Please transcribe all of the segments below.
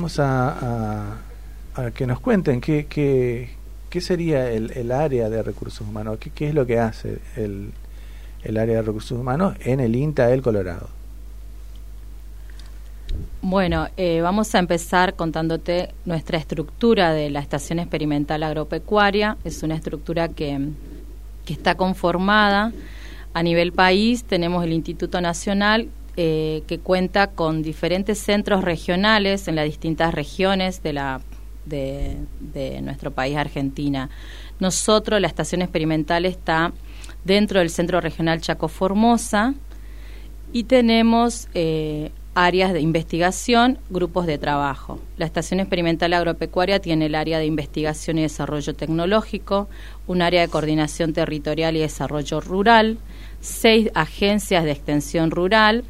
Vamos a, que nos cuenten qué, qué, qué sería el, el, área de recursos humanos, qué, qué es lo que hace el, el área de recursos humanos en el INTA del Colorado. Bueno, eh, vamos a empezar contándote nuestra estructura de la Estación Experimental Agropecuaria. Es una estructura que, que está conformada a nivel país. Tenemos el Instituto Nacional eh, que cuenta con diferentes centros regionales en las distintas regiones de, la, de, nuestro país, Argentina. Nosotros, la Estación Experimental está dentro del Centro Regional Chaco Formosa y tenemos eh, áreas de investigación, grupos de trabajo. La Estación Experimental Agropecuaria tiene el área de investigación y desarrollo tecnológico, un área de coordinación territorial y desarrollo rural, seis agencias de extensión rural,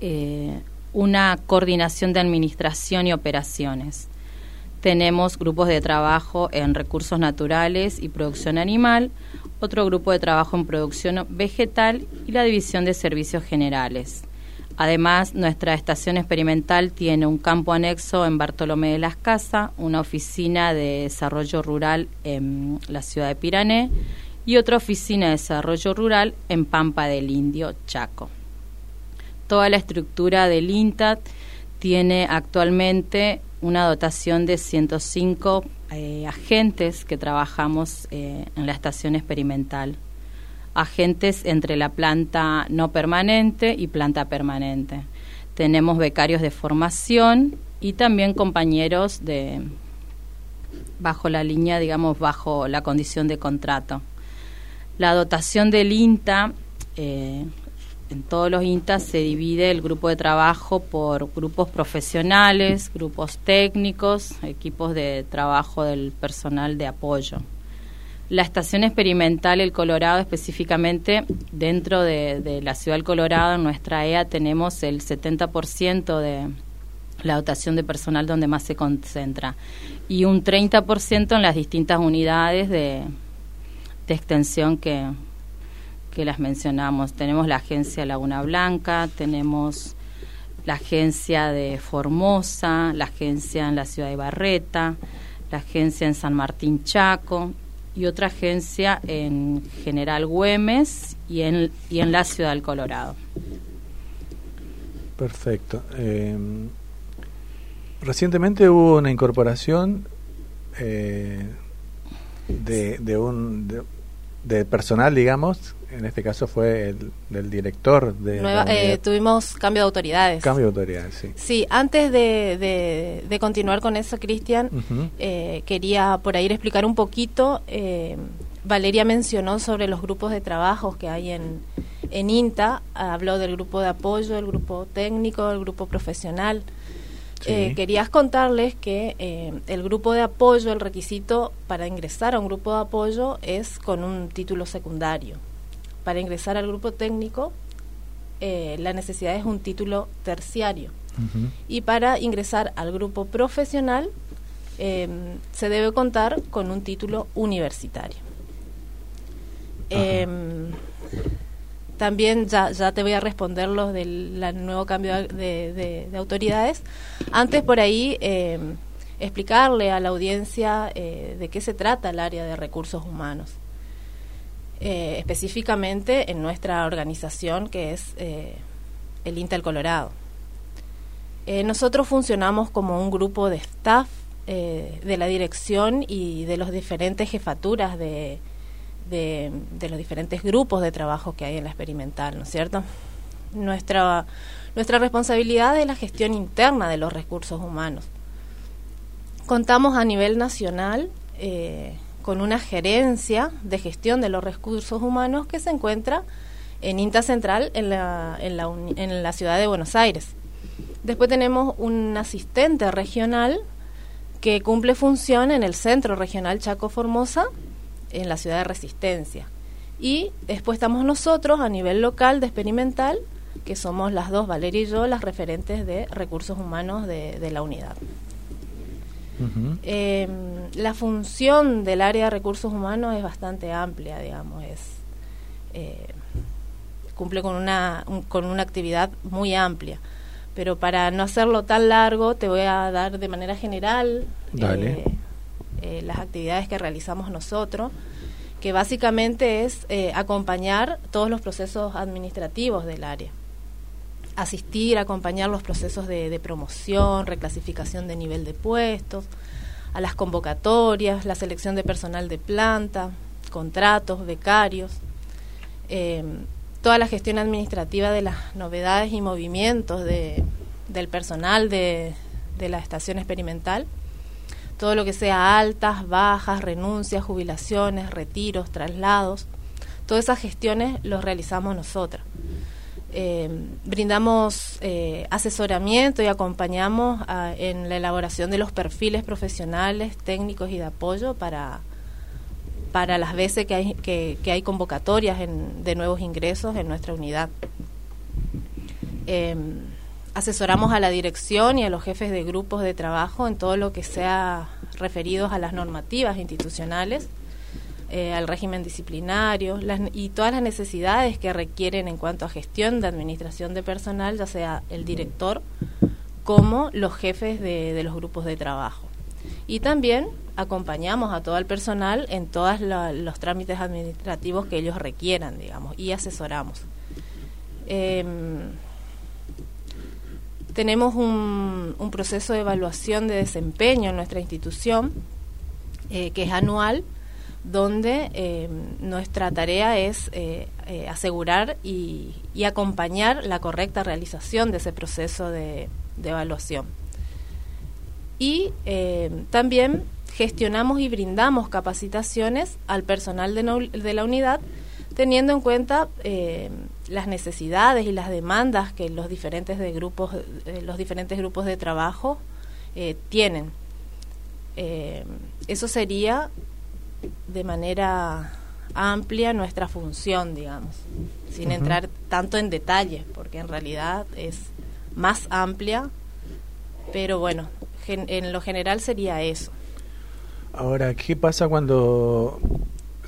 eh, una coordinación de administración y operaciones. Tenemos grupos de trabajo en recursos naturales y producción animal, otro grupo de trabajo en producción vegetal y la división de servicios generales. Además, nuestra estación experimental tiene un campo anexo en Bartolomé de las Casas, una oficina de desarrollo rural en la ciudad de Pirané y otra oficina de desarrollo rural en Pampa del Indio, Chaco. Toda la estructura del INTAT tiene actualmente una dotación de 105 eh, agentes que trabajamos eh, en la estación experimental agentes entre la planta no permanente y planta permanente. Tenemos becarios de formación y también compañeros de bajo la línea, digamos, bajo la condición de contrato. La dotación del INTA, eh, en todos los INTA se divide el grupo de trabajo por grupos profesionales, grupos técnicos, equipos de trabajo del personal de apoyo. La estación experimental El Colorado específicamente dentro de, la ciudad del Colorado en nuestra EA tenemos el 70% de la dotación de personal donde más se concentra y un 30% en las distintas unidades de, extensión que, que las mencionamos. Tenemos la agencia Laguna Blanca, tenemos la agencia de Formosa, la agencia en la ciudad de Barreta, la agencia en San Martín Chaco y otra agencia en General Güemes y en, y en la ciudad del Colorado. Perfecto. Eh, recientemente hubo una incorporación eh, de, de, un personal, digamos, en este caso fue el del director de... Eh, tuvimos cambio de autoridades. Cambio de autoridades, sí. Sí, antes de, de, continuar con eso, Cristian, eh, quería por ahí explicar un poquito. Eh, Valeria mencionó sobre los grupos de trabajos que hay en, en INTA, habló del grupo de apoyo, el grupo técnico, el grupo profesional. Eh, querías contarles que eh, el grupo de apoyo, el requisito para ingresar a un grupo de apoyo es con un título secundario. Para ingresar al grupo técnico, eh, la necesidad es un título terciario. Y para ingresar al grupo profesional, em, se debe contar con un título universitario. También ya, te voy a responder los del nuevo cambio de, autoridades. Antes por ahí eh, explicarle a la audiencia eh, de qué se trata el área de recursos humanos. Eh, específicamente en nuestra organización que es el Intel Colorado. nosotros funcionamos como un grupo de staff de la dirección y de las diferentes jefaturas de, de, los diferentes grupos de trabajo que hay en la experimental, ¿no es cierto? Nuestra, nuestra responsabilidad es la gestión interna de los recursos humanos. Contamos a nivel nacional eh, con una gerencia de gestión de los recursos humanos que se encuentra en INTA Central en la, en la, en la ciudad de Buenos Aires. Después tenemos un asistente regional que cumple función en el Centro Regional Chaco Formosa en la ciudad de Resistencia. Y después estamos nosotros a nivel local de experimental, que somos las dos, Valeria y yo, las referentes de recursos humanos de, la unidad. Em, la función del área de recursos humanos es bastante amplia, digamos, es eh, cumple con una, con una actividad muy amplia. Pero para no hacerlo tan largo, te voy a dar de manera general Dale. eh, eh, las actividades que realizamos nosotros, que básicamente es eh, acompañar todos los procesos administrativos del área. Asistir, acompañar los procesos de, promoción, reclasificación de nivel de puestos, a las convocatorias, la selección de personal de planta, contratos, becarios, eh, toda la gestión administrativa de las novedades y movimientos de, del personal de, de la estación experimental, todo lo que sea altas, bajas, renuncias, jubilaciones, retiros, traslados, todas esas gestiones los realizamos nosotras. Eh, brindamos eh, asesoramiento y acompañamos a- en la elaboración de los perfiles profesionales, técnicos y de apoyo para, para las veces que hay, que, hay convocatorias de nuevos ingresos en nuestra unidad. Eh, asesoramos a la dirección y a los jefes de grupos de trabajo en todo lo que sea referidos a las normativas institucionales, eh, al régimen disciplinario y todas las necesidades que requieren en cuanto a gestión de administración de personal, ya sea el director como los jefes de, de los grupos de trabajo. Y también acompañamos a todo el personal en todos los trámites administrativos que ellos requieran, digamos, y asesoramos. Em, tenemos un, proceso de evaluación de desempeño en nuestra institución, eh, que es anual, donde eh, nuestra tarea es eh, asegurar y, acompañar la correcta realización de ese proceso de, evaluación. Y también gestionamos y brindamos capacitaciones al personal de la unidad, teniendo en cuenta eh, las necesidades y las demandas que los diferentes de grupos, eh, los diferentes grupos de trabajo eh, tienen. Eso sería de manera amplia nuestra función, digamos, sin entrar tanto en detalle, porque en realidad es más amplia, pero bueno, gen- en lo general sería eso. Ahora, ¿qué pasa cuando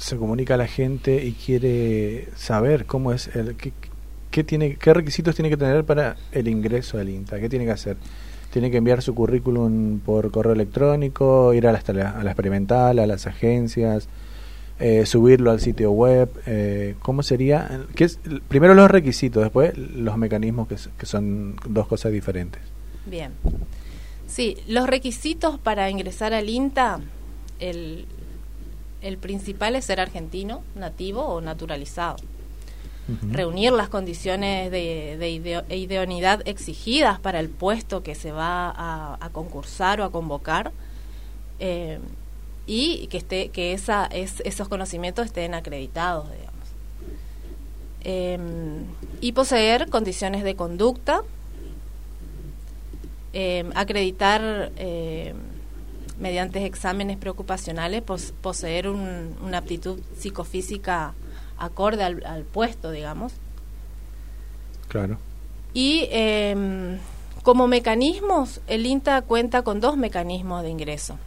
se comunica a la gente y quiere saber cómo es el qué, qué tiene qué requisitos tiene que tener para el ingreso al INTA? ¿Qué tiene que hacer? ¿Tiene que enviar su currículum por correo electrónico, ir a la, a la experimental, a las agencias, eh, subirlo al sitio web? Eh, ¿Cómo sería? ¿Qué es, primero los requisitos, después los mecanismos que, que son dos cosas diferentes. Bien. Sí, los requisitos para ingresar al INTA, el, el principal es ser argentino, nativo o naturalizado. Reunir las condiciones de, de ideo- e idoneidad exigidas para el puesto que se va a, a concursar o a convocar eh, y que esté que esa es, esos conocimientos estén acreditados, digamos. Em, y poseer condiciones de conducta eh, acreditar eh, mediante exámenes preocupacionales, pos- poseer un- una aptitud psicofísica acorde al, al puesto, digamos. Claro. Y eh, como mecanismos, el INTA cuenta con dos mecanismos de ingreso.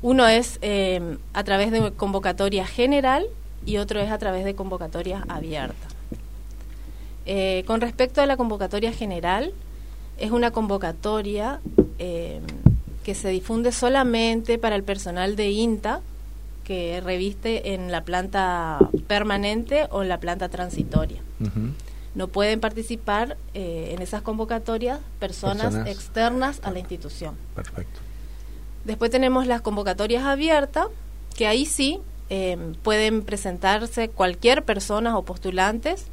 Uno es eh, a través de convocatoria general y otro es a través de convocatoria abierta. Eh, con respecto a la convocatoria general, es una convocatoria eh, que se difunde solamente para el personal de INTA que reviste en la planta permanente o en la planta transitoria. No pueden participar eh, en esas convocatorias personas, Personas. externas a la institución. Perfecto. Después tenemos las convocatorias abiertas, que ahí sí eh, pueden presentarse cualquier persona o postulantes,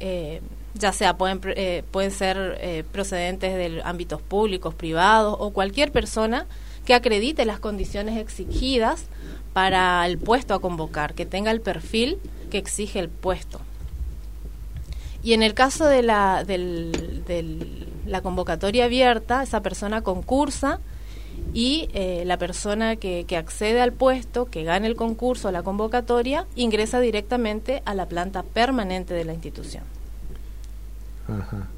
eh, ya sea pueden, eh, pueden ser eh, procedentes de ámbitos públicos, privados o cualquier persona que acredite las condiciones exigidas para el puesto a convocar, que tenga el perfil que exige el puesto. Y en el caso de la, del- la convocatoria abierta, esa persona concursa y eh, la persona que, que accede al puesto, que gane el concurso o la convocatoria, ingresa directamente a la planta permanente de la institución. Ajá.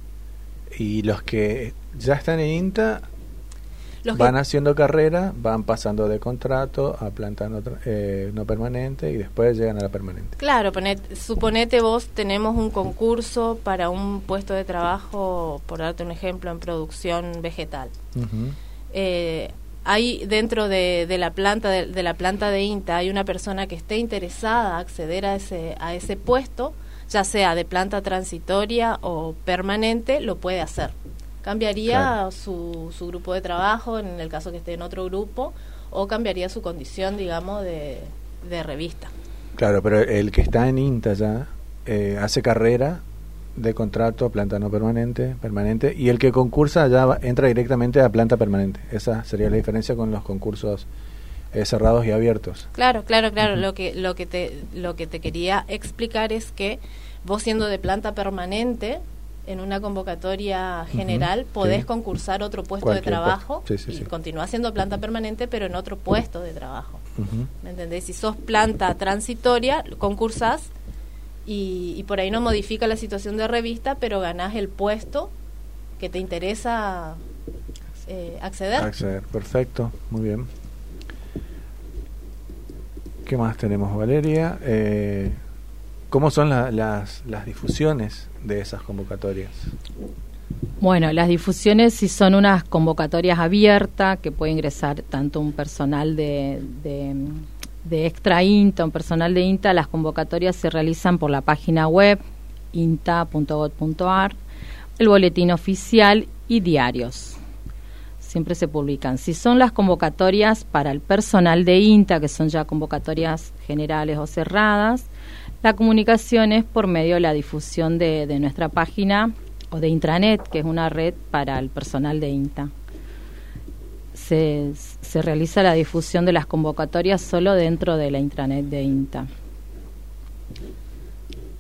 Y los que ya están en INTA, van haciendo carrera, van pasando de contrato a planta no, eh, no, permanente y después llegan a la permanente. Claro, suponete vos tenemos un concurso para un puesto de trabajo, por darte un ejemplo, en producción vegetal. eh, hay dentro de, la planta de, la planta de INTA hay una persona que esté interesada a acceder a ese a ese puesto ya sea de planta transitoria o permanente lo puede hacer. Cambiaría su, su grupo de trabajo en el caso que esté en otro grupo o cambiaría su condición digamos de, de revista. Claro pero el que está en INTA ya eh, hace carrera de contrato a planta no permanente, permanente, y el que concursa ya entra directamente a planta permanente. Esa sería la diferencia con los concursos eh, cerrados y abiertos. Claro, claro, claro. Lo que lo que te lo que te quería explicar es que vos siendo de planta permanente en una convocatoria general podés concursar otro puesto de trabajo y continuar siendo planta permanente pero en otro puesto de trabajo. ¿Me entendés? Si sos planta transitoria, concursás y, por ahí no modifica la situación de revista, pero ganás el puesto que te interesa eh, acceder. Acceder, perfecto, muy bien. ¿Qué más tenemos, Valeria? Eh, ¿Cómo son las, las difusiones de esas convocatorias? Bueno, las difusiones si son unas convocatorias abiertas que puede ingresar tanto un personal de de Extra INTA, un personal de INTA, las convocatorias se realizan por la página web inta.gov.ar, el boletín oficial y diarios. Siempre se publican. Si son las convocatorias para el personal de INTA, que son ya convocatorias generales o cerradas, la comunicación es por medio de la difusión de, de nuestra página o de intranet, que es una red para el personal de INTA se, se realiza la difusión de las convocatorias solo dentro de la intranet de INTA.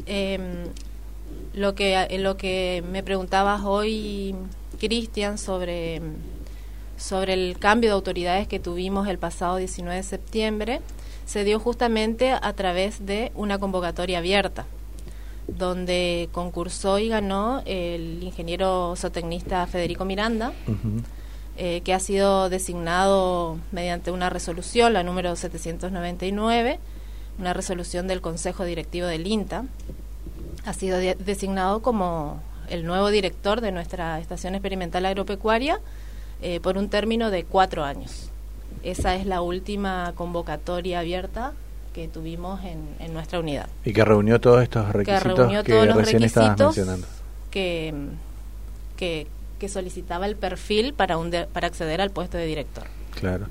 Em, lo que lo que me preguntabas hoy, Cristian, sobre sobre el cambio de autoridades que tuvimos el pasado 19 de septiembre, se dio justamente a través de una convocatoria abierta, donde concursó y ganó el ingeniero zootecnista Federico Miranda. Eh, que ha sido designado mediante una resolución, la número 799, una resolución del Consejo Directivo del INTA. Ha sido designado como el nuevo director de nuestra Estación Experimental Agropecuaria eh, por un término de cuatro años. Esa es la última convocatoria abierta que tuvimos en, nuestra unidad. Y que reunió todos estos requisitos que, todos los recién estabas mencionando. Que, que, que solicitaba el perfil para, un para acceder al puesto de director. Claro.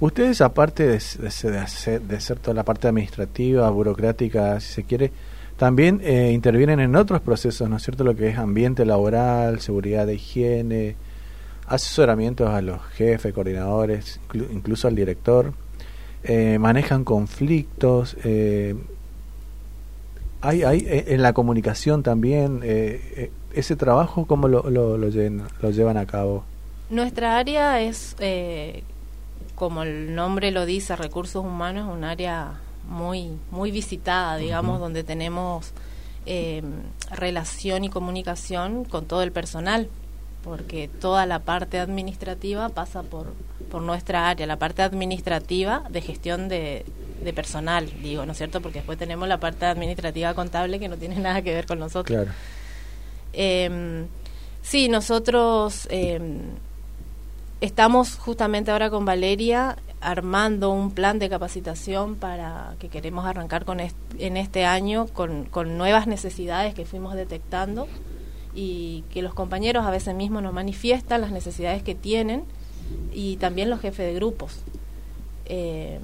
Ustedes, aparte de, de, ser toda la parte administrativa, burocrática, si se quiere, también eh, intervienen en otros procesos, ¿no es cierto? Lo que es ambiente laboral, seguridad de higiene, asesoramientos a los jefes, coordinadores, incluso al director. Eh, manejan conflictos. Eh, hay, hay en la comunicación también ese trabajo, ¿cómo lo, lo, lo, llevan, a cabo? Nuestra área es, eh, como el nombre lo dice, recursos humanos, un área muy, muy visitada, digamos, donde tenemos eh, relación y comunicación con todo el personal, porque toda la parte administrativa pasa por, por nuestra área, la parte administrativa de gestión de, de personal, digo, ¿no es cierto? Porque después tenemos la parte administrativa contable que no tiene nada que ver con nosotros. Claro. Eh, sí, nosotros em, estamos justamente ahora con Valeria armando un plan de capacitación para que queremos arrancar con en este año con, con, nuevas necesidades que fuimos detectando y que los compañeros a veces mismos nos manifiestan las necesidades que tienen y también los jefes de grupos. Eh,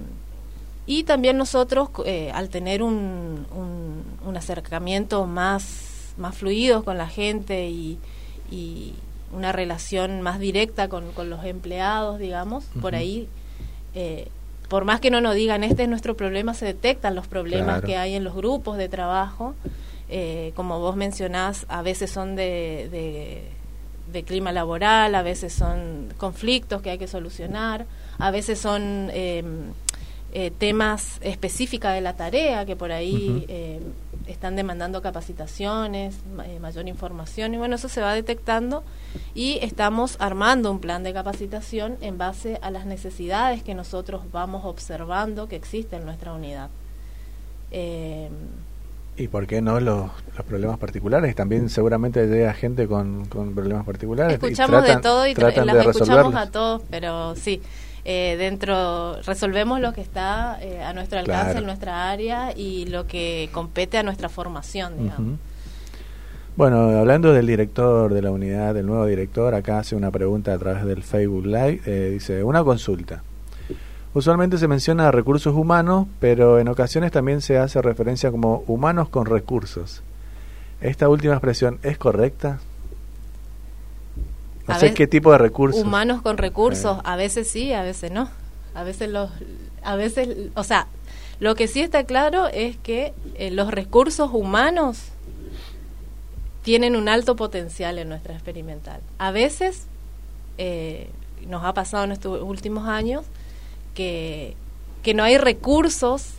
y también nosotros, eh, al tener un, un acercamiento más más fluidos con la gente y, una relación más directa con, los empleados, digamos, por ahí, eh, por más que no nos digan este es nuestro problema, se detectan los problemas que hay en los grupos de trabajo. Eh, como vos mencionás, a veces son de, de, clima laboral, a veces son conflictos que hay que solucionar, a veces son em, eh, temas específicos de la tarea que por ahí están demandando capacitaciones, eh, mayor información y bueno, eso se va detectando y estamos armando un plan de capacitación en base a las necesidades que nosotros vamos observando que existen en nuestra unidad. ¿Y por qué no los, problemas particulares? También seguramente llega gente con, problemas particulares. Escuchamos de todo y las escuchamos a todos, pero sí, eh, dentro resolvemos lo que está eh, a nuestro alcance en nuestra área y lo que compete a nuestra formación, digamos. Bueno, hablando del director de la unidad, del nuevo director, acá hace una pregunta a través del Facebook Live. Eh, dice, una consulta. Usualmente se menciona recursos humanos, pero en ocasiones también se hace referencia como humanos con recursos. ¿Esta última expresión es correcta? No sé qué tipo de recursos. Humanos con recursos, a veces sí, a veces no. A veces los, a veces, o sea, lo que sí está claro es que eh, los recursos humanos tienen un alto potencial en nuestra experimental. A veces eh, nos ha pasado en estos últimos años que, que no hay recursos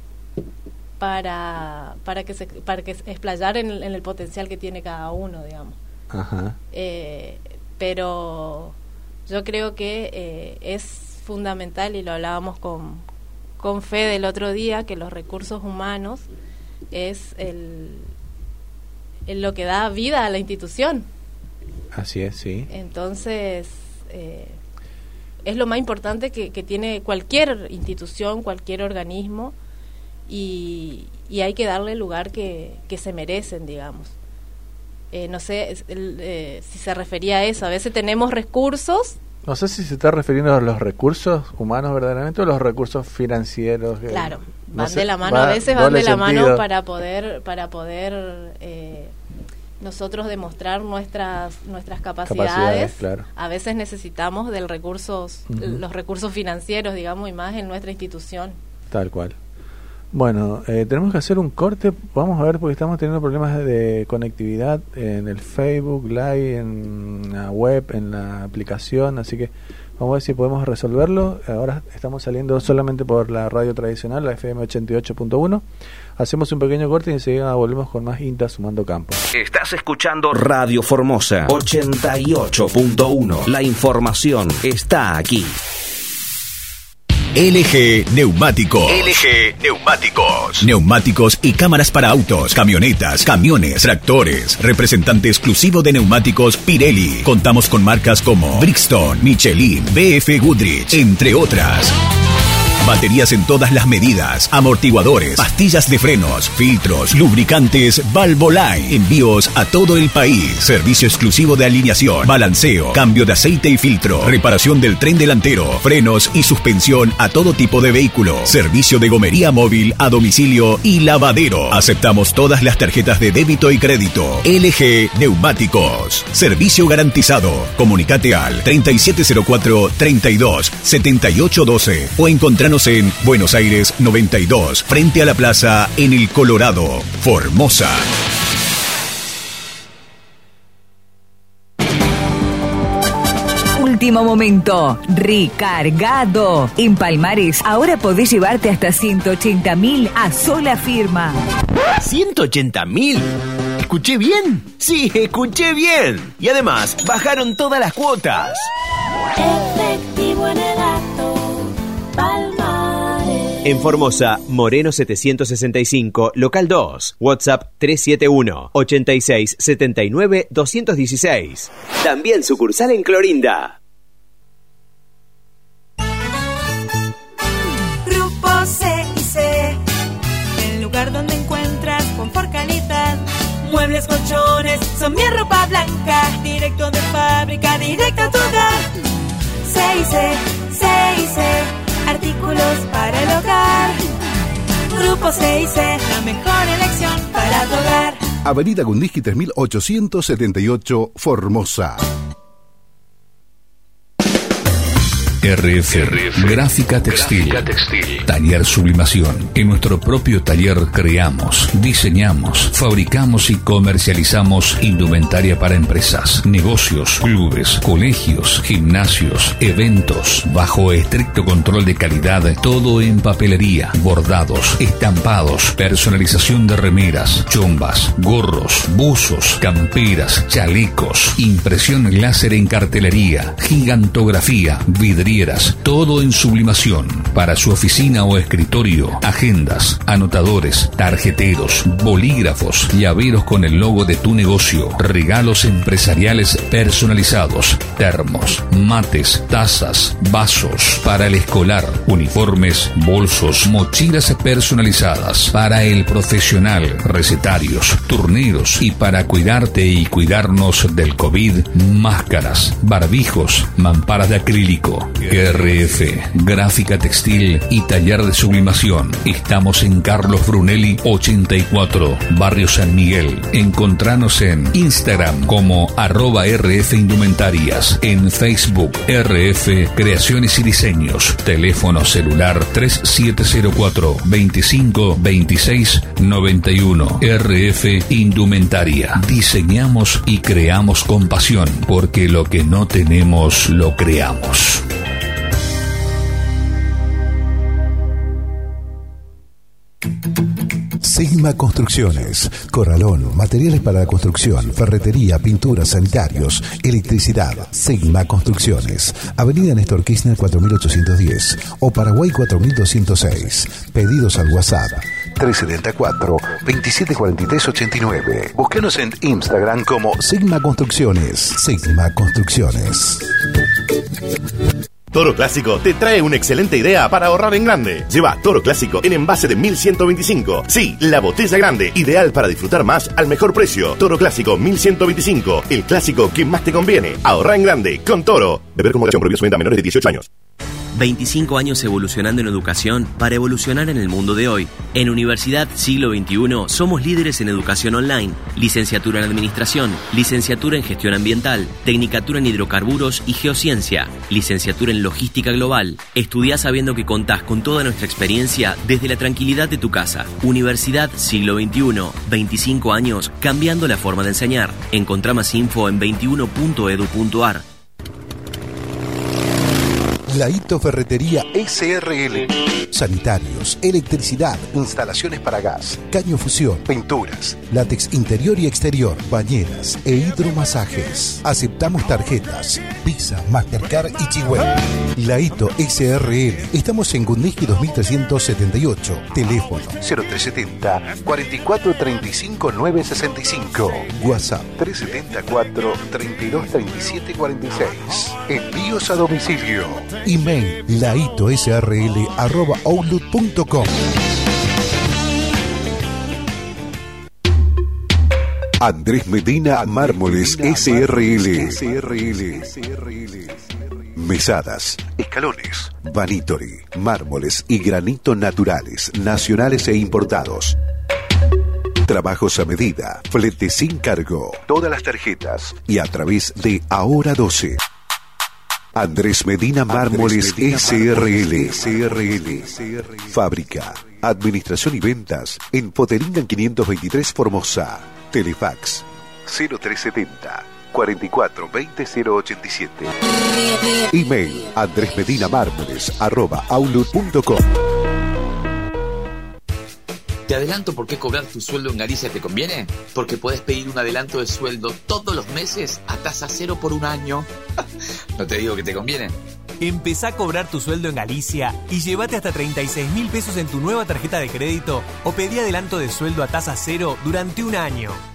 para, para que se para que explayar en, en el potencial que tiene cada uno, digamos. Ajá. Eh, pero yo creo que eh, es fundamental y lo hablábamos con, con Fede el otro día que los recursos humanos es el, lo que da vida a la institución. Así es, sí. Entonces, eh, es lo más importante que, que, tiene cualquier institución, cualquier organismo, y, y hay que darle el lugar que, que se merecen, digamos. Eh, no sé eh, si se refería a eso. A veces tenemos recursos. No sé si se está refiriendo a los recursos humanos verdaderamente o los recursos financieros. claro, van de la mano, a veces van de la mano para poder, para poder eh, nosotros demostrar nuestras nuestras capacidades. A veces necesitamos del recursos, los recursos financieros, digamos, y más en nuestra institución. Tal cual. Bueno, eh, tenemos que hacer un corte. Vamos a ver porque estamos teniendo problemas de conectividad en el Facebook Live, en la web, en la aplicación. Así que vamos a ver si podemos resolverlo. Ahora estamos saliendo solamente por la radio tradicional, la FM 88.1. Hacemos un pequeño corte y enseguida volvemos con más INTA sumando campo. Estás escuchando Radio Formosa 88.1. La información está aquí. LG Neumáticos. LG Neumáticos. Neumáticos y cámaras para autos, camionetas, camiones, tractores. Representante exclusivo de neumáticos Pirelli. Contamos con marcas como Brixton, Michelin, BF Goodrich, entre otras. Baterías en todas las medidas, amortiguadores, pastillas de frenos, filtros, lubricantes, Valvoline. Envíos a todo el país. Servicio exclusivo de alineación, balanceo, cambio de aceite y filtro, reparación del tren delantero, frenos y suspensión a todo tipo de vehículo. Servicio de gomería móvil a domicilio y lavadero. Aceptamos todas las tarjetas de débito y crédito. LG Neumáticos. Servicio garantizado. Comunicate al 3704 32 7812 o encontrarnos en Buenos Aires 92, frente a la plaza en el Colorado, Formosa. Último momento, recargado. En Palmares, ahora podés llevarte hasta 180 mil a sola firma. ¿180 mil? ¿Escuché bien? Sí, escuché bien. Y además, bajaron todas las cuotas. Efectivo en el. En Formosa, Moreno 765, local 2, WhatsApp 371 86 79 216. También sucursal en Clorinda. Grupo C el lugar donde encuentras confort calidad. Muebles, colchones, son mi ropa blanca, directo de fábrica, directo a tu hogar. 6C, 6C artículos para el hogar. Grupo 6 la mejor elección para tu hogar. Avenida Gundisky 3878, Formosa. RF, Gráfica textil. Taller Sublimación. En nuestro propio taller creamos, diseñamos, fabricamos y comercializamos indumentaria para empresas, negocios, clubes, colegios, gimnasios, eventos, bajo estricto control de calidad, todo en papelería, bordados, estampados, personalización de remeras, chombas, gorros, buzos, camperas, chalecos, impresión láser en cartelería, gigantografía, todo en sublimación. Para su oficina o escritorio, agendas, anotadores, tarjeteros, bolígrafos, llaveros con el logo de tu negocio, regalos empresariales personalizados, termos, mates, tazas, vasos, para el escolar, uniformes, bolsos, mochilas personalizadas, para el profesional, recetarios, turneros y para cuidarte y cuidarnos del COVID, máscaras, barbijos, mamparas de acrílico, RF, gráfica textil y taller de sublimación. Estamos en Carlos Brunelli 84, Barrio San Miguel. Encontranos en Instagram como arroba RF Indumentarias, en Facebook RF Creaciones y Diseños, teléfono celular 3704 25 26 91 RF Indumentaria. Diseñamos y creamos con pasión, porque lo que no tenemos lo creamos. Sigma Construcciones, Corralón, materiales para la construcción, ferretería, pinturas, sanitarios, electricidad. Sigma Construcciones, Avenida Néstor Kirchner 4810 o Paraguay 4206. Pedidos al WhatsApp 374 2743 89. Búsquenos en Instagram como Sigma Construcciones. Sigma Construcciones. Toro Clásico te trae una excelente idea para ahorrar en grande. Lleva Toro Clásico en envase de 1125. Sí, la botella grande, ideal para disfrutar más al mejor precio. Toro Clásico 1125, el clásico que más te conviene. Ahorra en grande con Toro. Beber con moderación prohibido su venta a menores de 18 años. 25 años evolucionando en educación para evolucionar en el mundo de hoy. En Universidad Siglo XXI somos líderes en educación online, licenciatura en administración, licenciatura en gestión ambiental, tecnicatura en hidrocarburos y geociencia, licenciatura en logística global. Estudia sabiendo que contás con toda nuestra experiencia desde la tranquilidad de tu casa. Universidad Siglo XXI, 25 años cambiando la forma de enseñar. Encontrá más info en 21.edu.ar. Laito Ferretería SRL. Sanitarios, electricidad, instalaciones para gas, caño fusión, pinturas, látex interior y exterior, bañeras e hidromasajes. Aceptamos tarjetas, Visa, Mastercard y Chihuahua. Laito SRL. Estamos en Gundeski 2378. Teléfono 0370 4435 965. WhatsApp 374 3237 46. Envíos a domicilio. Email laitosrl arroba outlook.com. Andrés Medina Mármoles SRL. Mesadas, escalones, vanitori, mármoles y granito naturales, nacionales e importados. Trabajos a medida, flete sin cargo, todas las tarjetas y a través de Ahora 12. Andrés Medina Mármoles SRL. Fábrica, administración y ventas en Poteringan 523 Formosa. Telefax 0370 44 20 087. Email andresmedinamármoles arroba outlook.com. Te adelanto por qué cobrar tu sueldo en Galicia te conviene. Porque puedes pedir un adelanto de sueldo todos los meses a tasa cero por un año. no te digo que te conviene. Empezá a cobrar tu sueldo en Galicia y llévate hasta 36 mil pesos en tu nueva tarjeta de crédito o pedí adelanto de sueldo a tasa cero durante un año.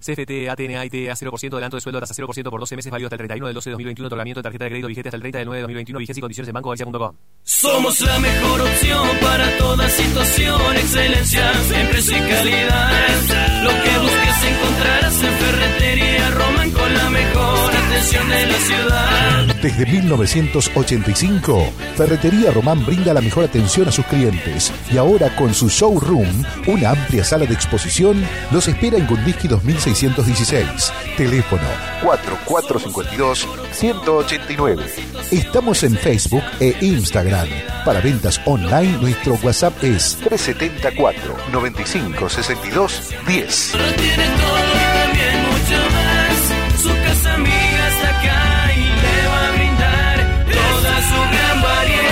CFT, ATN, AIT, a 0% adelanto de sueldo a tasa 0% por 12 meses válido hasta el 31 del 12 de 2021. Otorgamiento de tarjeta de crédito vigente hasta el 30 del 9 de 2021. Vigencia y condiciones en bancogalicia.com. Somos la mejor opción para toda situación. Excelencia, siempre y calidad. Lo que busques encontrarás en Ferretería Roman con la mejor atención de la ciudad. Desde 1985, Ferretería Román brinda la mejor atención a sus clientes y ahora con su showroom, una amplia sala de exposición, los espera en Gundiski 2600 4616. Teléfono 4452-189. Estamos en Facebook e Instagram. Para ventas online, nuestro WhatsApp es 374 95 62 10. Tiene todo y también mucho más. Su casa amiga está acá y le va a brindar toda su gran variedad.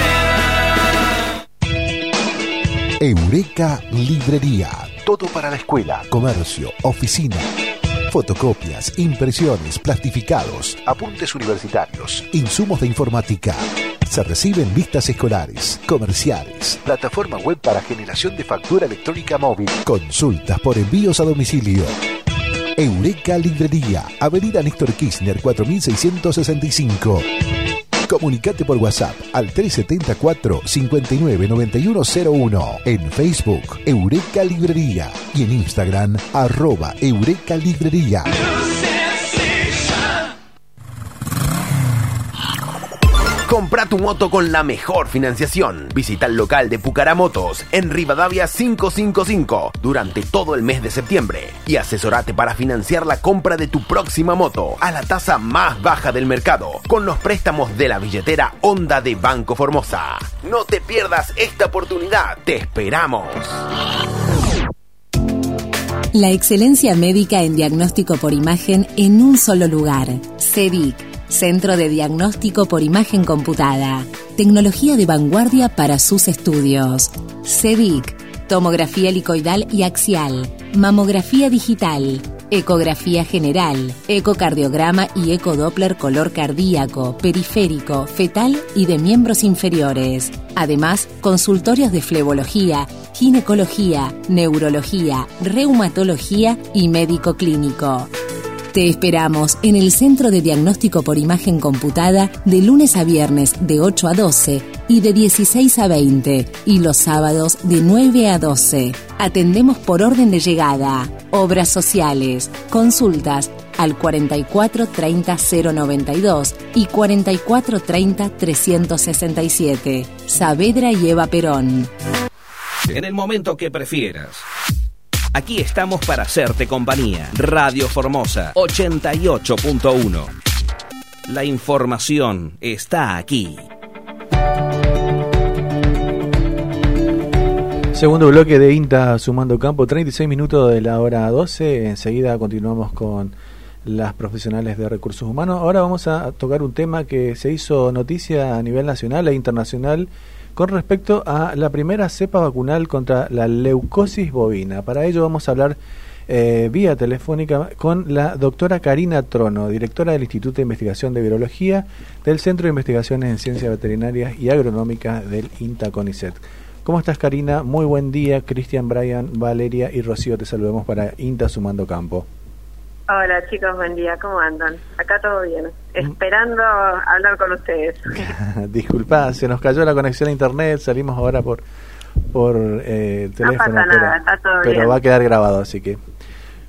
Eureka Librería. Todo para la escuela, comercio, oficina. Fotocopias, impresiones, plastificados, apuntes universitarios, insumos de informática. Se reciben listas escolares, comerciales, plataforma web para generación de factura electrónica móvil, consultas por envíos a domicilio. Eureka Librería, Avenida Néstor Kirchner 4665. Comunicate por WhatsApp al 374 599101 en Facebook Eureka Librería y en Instagram arroba Eureka Librería. Compra tu moto con la mejor financiación. Visita el local de Pucará Motos en Rivadavia 555 durante todo el mes de septiembre y asesorate para financiar la compra de tu próxima moto a la tasa más baja del mercado con los préstamos de la billetera Honda de Banco Formosa. No te pierdas esta oportunidad. Te esperamos. La excelencia médica en diagnóstico por imagen en un solo lugar. CEDIC, Centro de Diagnóstico por Imagen Computada. Tecnología de vanguardia para sus estudios. CEDIC, tomografía helicoidal y axial, mamografía digital, ecografía general, ecocardiograma y ecodoppler color cardíaco, periférico, fetal y de miembros inferiores. Además, consultorios de flebología, ginecología, neurología, reumatología y médico clínico. Te esperamos en el Centro de Diagnóstico por Imagen Computada de lunes a viernes de 8 a 12 y de 16 a 20 y los sábados de 9 a 12. Atendemos por orden de llegada, obras sociales, consultas al 44 30 092 y 44 30 367. Saavedra y Eva Perón. En el momento que prefieras. Aquí estamos para hacerte compañía. Radio Formosa 88.1. La información está aquí. Segundo bloque de INTA Sumando Campo, 36 minutos de la hora 12. Enseguida continuamos con las profesionales de recursos humanos. Ahora vamos a tocar un tema que se hizo noticia a nivel nacional e internacional con respecto a la primera cepa vacunal contra la leucosis bovina. Para ello vamos a hablar eh, vía telefónica con la doctora Karina Trono, directora del Instituto de Investigación de Virología del Centro de Investigaciones en Ciencias Veterinarias y Agronómicas del INTA CONICET. ¿Cómo estás, Karina? Muy buen día. Cristian, Brian, Valeria y Rocío te saludamos para INTA Sumando Campo. Hola chicos, buen día, ¿cómo andan? Acá todo bien, esperando hablar con ustedes. Disculpa, se nos cayó la conexión a internet, salimos ahora por por eh, teléfono, pasa pero, nada, está todo pero bien. va a quedar grabado, así que...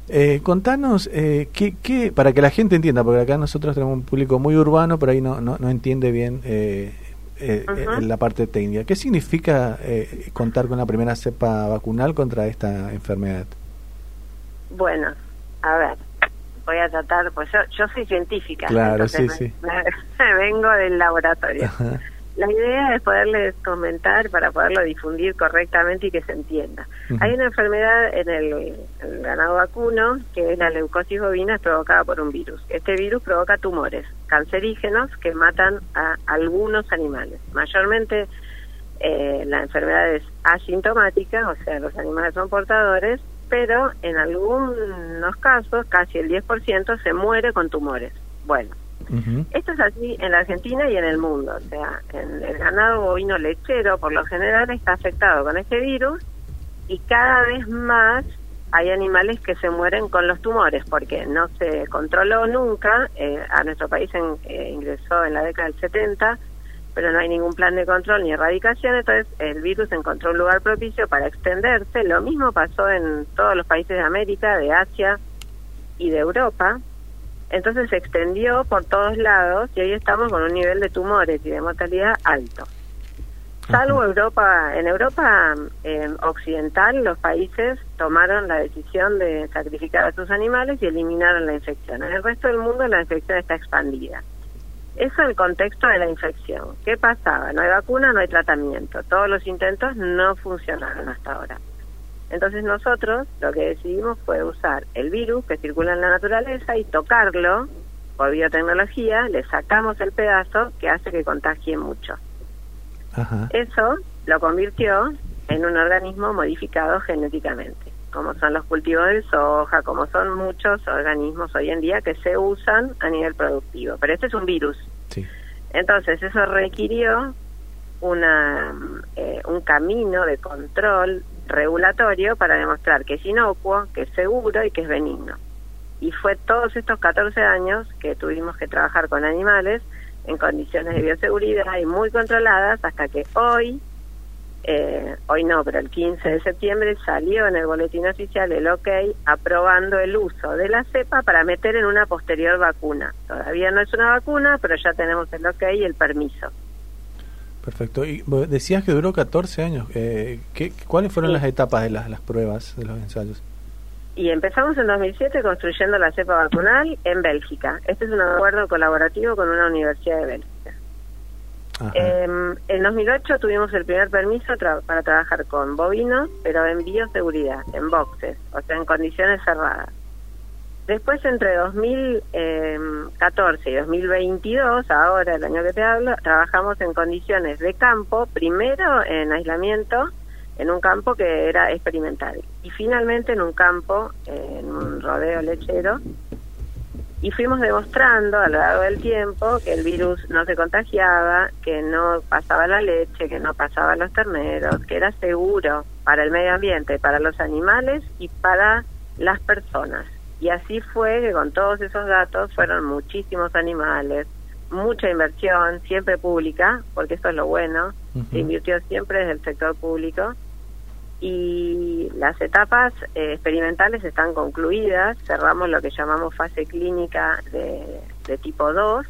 Eh, contanos, eh, ¿qué, qué, para que la gente entienda, porque acá nosotros tenemos un público muy urbano, pero ahí no, no, no entiende bien eh, eh, eh, la parte técnica. ¿Qué significa eh, contar con la primera cepa vacunal contra esta enfermedad? Bueno, a ver, voy a tratar, pues yo, yo soy científica. Claro, sí, me- me vengo del laboratorio. Ajá. La idea es poderles comentar para poderlo difundir correctamente y que se entienda. Hay una enfermedad en el, el ganado vacuno que es la leucosis bovina, es provocada por un virus. Este virus provoca tumores cancerígenos que matan a algunos animales. Mayormente eh, la enfermedad es asintomática, o sea, los animales son portadores, pero en algunos casos, casi el 10% se muere con tumores. Bueno, esto es así en la Argentina y en el mundo. O sea, en el ganado bovino lechero, por lo general, está afectado con este virus y cada vez más hay animales que se mueren con los tumores porque no se controló nunca. eh, a nuestro país en- eh, ingresó en la década del 70, pero no hay ningún plan de control ni erradicación. Entonces, el virus encontró un lugar propicio para extenderse. Lo mismo pasó en todos los países de América, de Asia y de Europa. Entonces se extendió por todos lados y hoy estamos con un nivel de tumores y de mortalidad alto. Salvo Europa, en Europa eh, occidental los países tomaron la decisión de sacrificar a sus animales y eliminaron la infección. En el resto del mundo la infección está expandida. Eso es el contexto de la infección. ¿Qué pasaba? No hay vacuna, no hay tratamiento. Todos los intentos no funcionaron hasta ahora. Entonces nosotros lo que decidimos fue usar el virus que circula en la naturaleza y tocarlo por biotecnología, le sacamos el pedazo que hace que contagie mucho. Eso lo convirtió en un organismo modificado genéticamente, como son los cultivos de soja, como son muchos organismos hoy en día que se usan a nivel productivo. Pero este es un virus. Entonces eso requirió una, eh, un camino de control regulatorio para demostrar que es inocuo, que es seguro y que es benigno. Y fue todos estos 14 años que tuvimos que trabajar con animales en condiciones de bioseguridad y muy controladas hasta que hoy, eh, hoy no, pero el 15 de septiembre salió en el boletín oficial el OK aprobando el uso de la cepa para meter en una posterior vacuna. Todavía no es una vacuna, pero ya tenemos el OK y el permiso. Perfecto. Y decías que duró 14 años. Eh, ¿qué, ¿Cuáles fueron las etapas de las, las pruebas, de los ensayos? Y empezamos en 2007 construyendo la cepa vacunal en Bélgica. Este es un acuerdo colaborativo con una universidad de Bélgica. Eh, en 2008 tuvimos el primer permiso para trabajar con bovinos, pero en bioseguridad, en boxes, o sea, en condiciones cerradas. Después, entre 2014 y 2022, ahora el año que te hablo, trabajamos en condiciones de campo, primero en aislamiento, en un campo que era experimental, y finalmente en un campo, en un rodeo lechero, y fuimos demostrando a lo largo del tiempo que el virus no se contagiaba, que no pasaba la leche, que no pasaba los terneros, que era seguro para el medio ambiente, para los animales y para las personas. Y así fue que con todos esos datos fueron muchísimos animales, mucha inversión, siempre pública, porque esto es lo bueno, se invirtió siempre desde el sector público. Y las etapas eh, experimentales están concluidas, cerramos lo que llamamos fase clínica de, tipo 2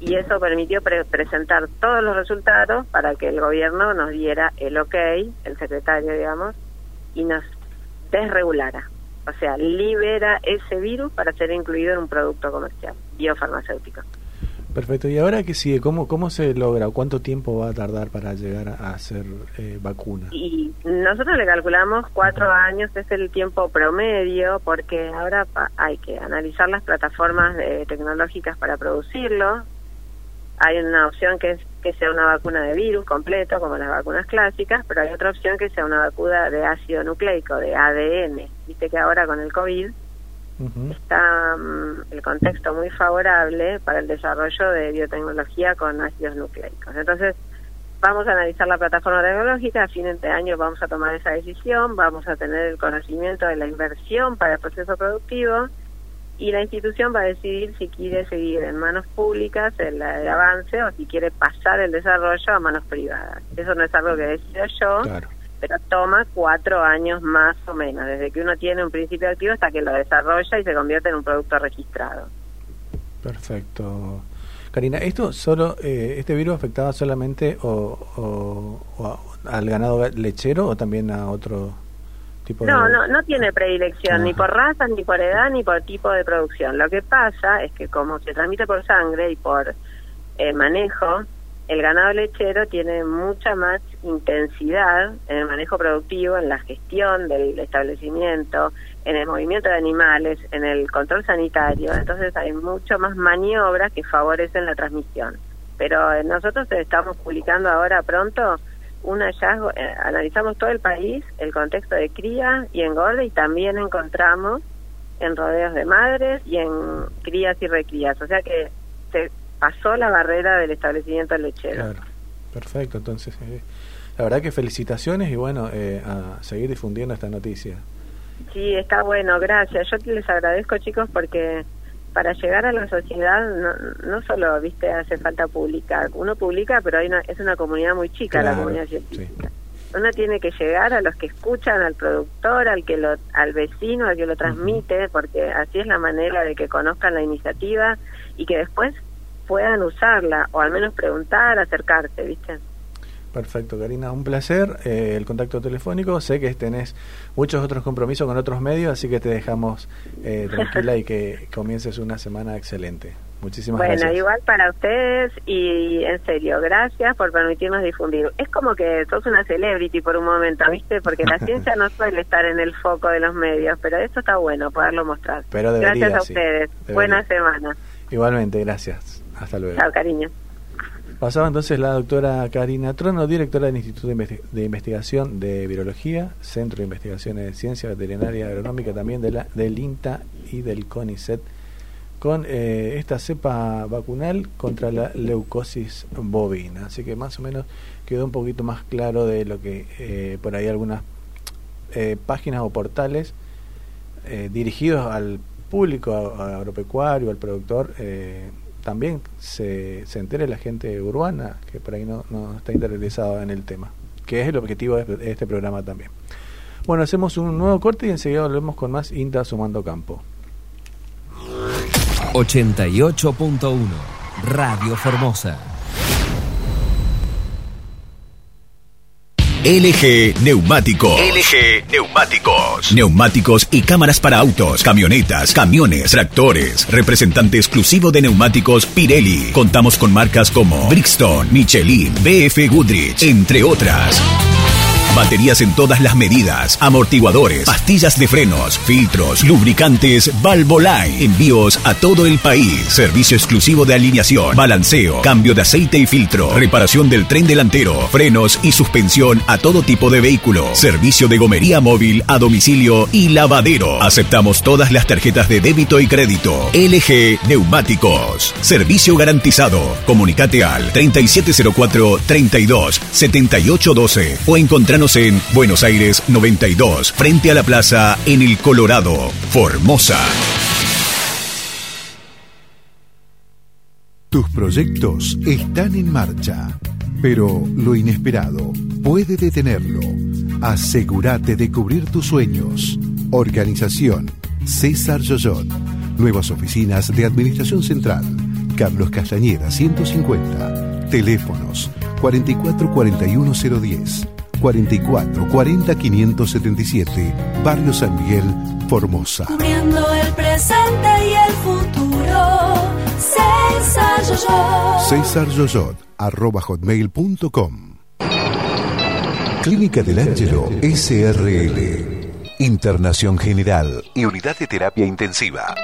y eso permitió presentar todos los resultados para que el gobierno nos diera el ok, el secretario, digamos, y nos desregulara o sea, libera ese virus para ser incluido en un producto comercial biofarmacéutico. Perfecto. ¿Y ahora qué sigue? ¿Cómo, cómo se logra? ¿Cuánto tiempo va a tardar para llegar a hacer eh, vacuna? Y nosotros le calculamos cuatro años, es el tiempo promedio, porque ahora hay que analizar las plataformas eh, tecnológicas para producirlo, hay una opción que es que sea una vacuna de virus completo, como las vacunas clásicas, pero hay otra opción que sea una vacuna de ácido nucleico, de ADN. Viste que ahora con el COVID está mm, el contexto muy favorable para el desarrollo de biotecnología con ácidos nucleicos. Entonces, vamos a analizar la plataforma tecnológica, a fin de año vamos a tomar esa decisión, vamos a tener el conocimiento de la inversión para el proceso productivo y la institución va a decidir si quiere seguir en manos públicas el, avance o si quiere pasar el desarrollo a manos privadas. Eso no es algo que decido yo, pero toma cuatro años más o menos, desde que uno tiene un principio activo hasta que lo desarrolla y se convierte en un producto registrado. Perfecto. Karina, ¿esto solo, eh, este virus afectaba solamente o, al ganado lechero o también a otro no, no, no tiene predilección ni por raza, ni por edad, ni por tipo de producción. Lo que pasa es que como se transmite por sangre y por eh, manejo, el ganado lechero tiene mucha más intensidad en el manejo productivo, en la gestión del establecimiento, en el movimiento de animales, en el control sanitario. Entonces hay mucho más maniobras que favorecen la transmisión. Pero eh, nosotros estamos publicando ahora pronto un hallazgo, eh, analizamos todo el país, el contexto de cría y engorde y también encontramos en rodeos de madres y en crías y recrías. O sea que pasó la barrera del establecimiento lechero. Claro, perfecto. Entonces, eh, la verdad que felicitaciones y bueno, eh, a seguir difundiendo esta noticia. Sí, está bueno, gracias. Yo les agradezco chicos porque para llegar a la sociedad no, no solo, viste, hace falta publicar. Uno publica, pero hay una, es una comunidad muy chica la comunidad científica. Uno tiene que llegar a los que escuchan, al productor, al que lo, al vecino, al que lo transmite, porque así es la manera de que conozcan la iniciativa y que después puedan usarla o al menos preguntar, acercarse, ¿viste? Perfecto, Karina, un placer. Eh, el contacto telefónico, sé que tenés muchos otros compromisos con otros medios, así que te dejamos eh, tranquila y que comiences una semana excelente. Muchísimas gracias. Bueno, igual para ustedes y en serio, gracias por permitirnos difundir. Es como que sos una celebrity por un momento, ¿viste? Porque la ciencia no suele estar en el foco de los medios, pero esto está bueno poderlo mostrar. Pero debería, gracias a sí, ustedes. debería. Buena semana. Igualmente, gracias. Hasta luego. Chao, cariño. Pasaba entonces la doctora Karina Trono, directora del Instituto de, Investi- de Investigación de Virología, Centro de Investigaciones de Ciencia Veterinaria y Agronómica también de la, del INTA y del CONICET, con eh, esta cepa vacunal contra la leucosis bovina. Así que más o menos quedó un poquito más claro de lo que eh, por ahí algunas eh, páginas o portales eh, dirigidos al público agropecuario, al productor, eh, también se, se entere la gente urbana que por ahí no, no está interesada en el tema, que es el objetivo de de este programa también. Bueno, hacemos un nuevo corte y enseguida volvemos con más INTA Sumando Campo. 88.1 Radio Formosa. LG Neumáticos. LG Neumáticos. Neumáticos y cámaras para autos, camionetas, camiones, tractores. Representante exclusivo de neumáticos Pirelli. Contamos con marcas como Brixton, Michelin, BF Goodrich, entre otras. Baterías en todas las medidas, amortiguadores, pastillas de frenos, filtros, lubricantes, Valvoline. Envíos a todo el país. Servicio exclusivo de alineación, balanceo, cambio de aceite y filtro, reparación del tren delantero, frenos y suspensión a todo tipo de vehículo. Servicio de gomería móvil a domicilio y lavadero. Aceptamos todas las tarjetas de débito y crédito. LG Neumáticos. Servicio garantizado. Comunicate al 3704 32 7812 o en Buenos Aires 92, frente a la plaza en el Colorado, Formosa. Tus proyectos están en marcha, pero lo inesperado puede detenerlo. Asegúrate de cubrir tus sueños. Organización César Yoyot. Nuevas oficinas de Administración Central. Carlos Castañeda 150. Teléfonos 4441010. 44 40 577. Barrio San Miguel, Formosa. Cubriendo el presente y el futuro. César Yoyo. César Yoyot, arroba hotmail.com. Clínica del Ángelo SRL. Internación General y Unidad de Terapia Intensiva.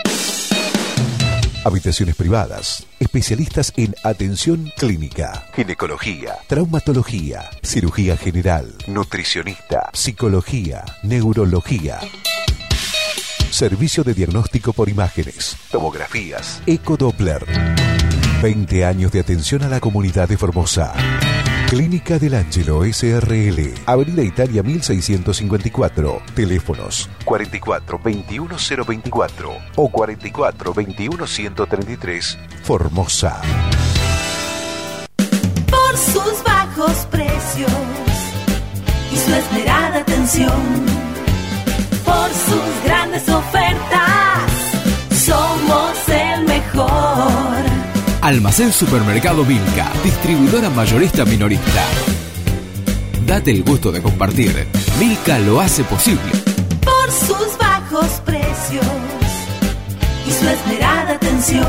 Habitaciones privadas, especialistas en atención clínica, ginecología, traumatología, cirugía general, nutricionista, psicología, neurología. Servicio de diagnóstico por imágenes, tomografías, ecodoppler. 20 años de atención a la comunidad de Formosa. Clínica del Ángelo SRL, Avenida Italia 1654. Teléfonos 44 21 024 o 44 21 133. Formosa. Por sus bajos precios y su esmerada atención. Por sus grandes ofertas. Almacén Supermercado Vilca, distribuidora mayorista minorista. Date el gusto de compartir. Vilca lo hace posible. Por sus bajos precios y su esmerada atención.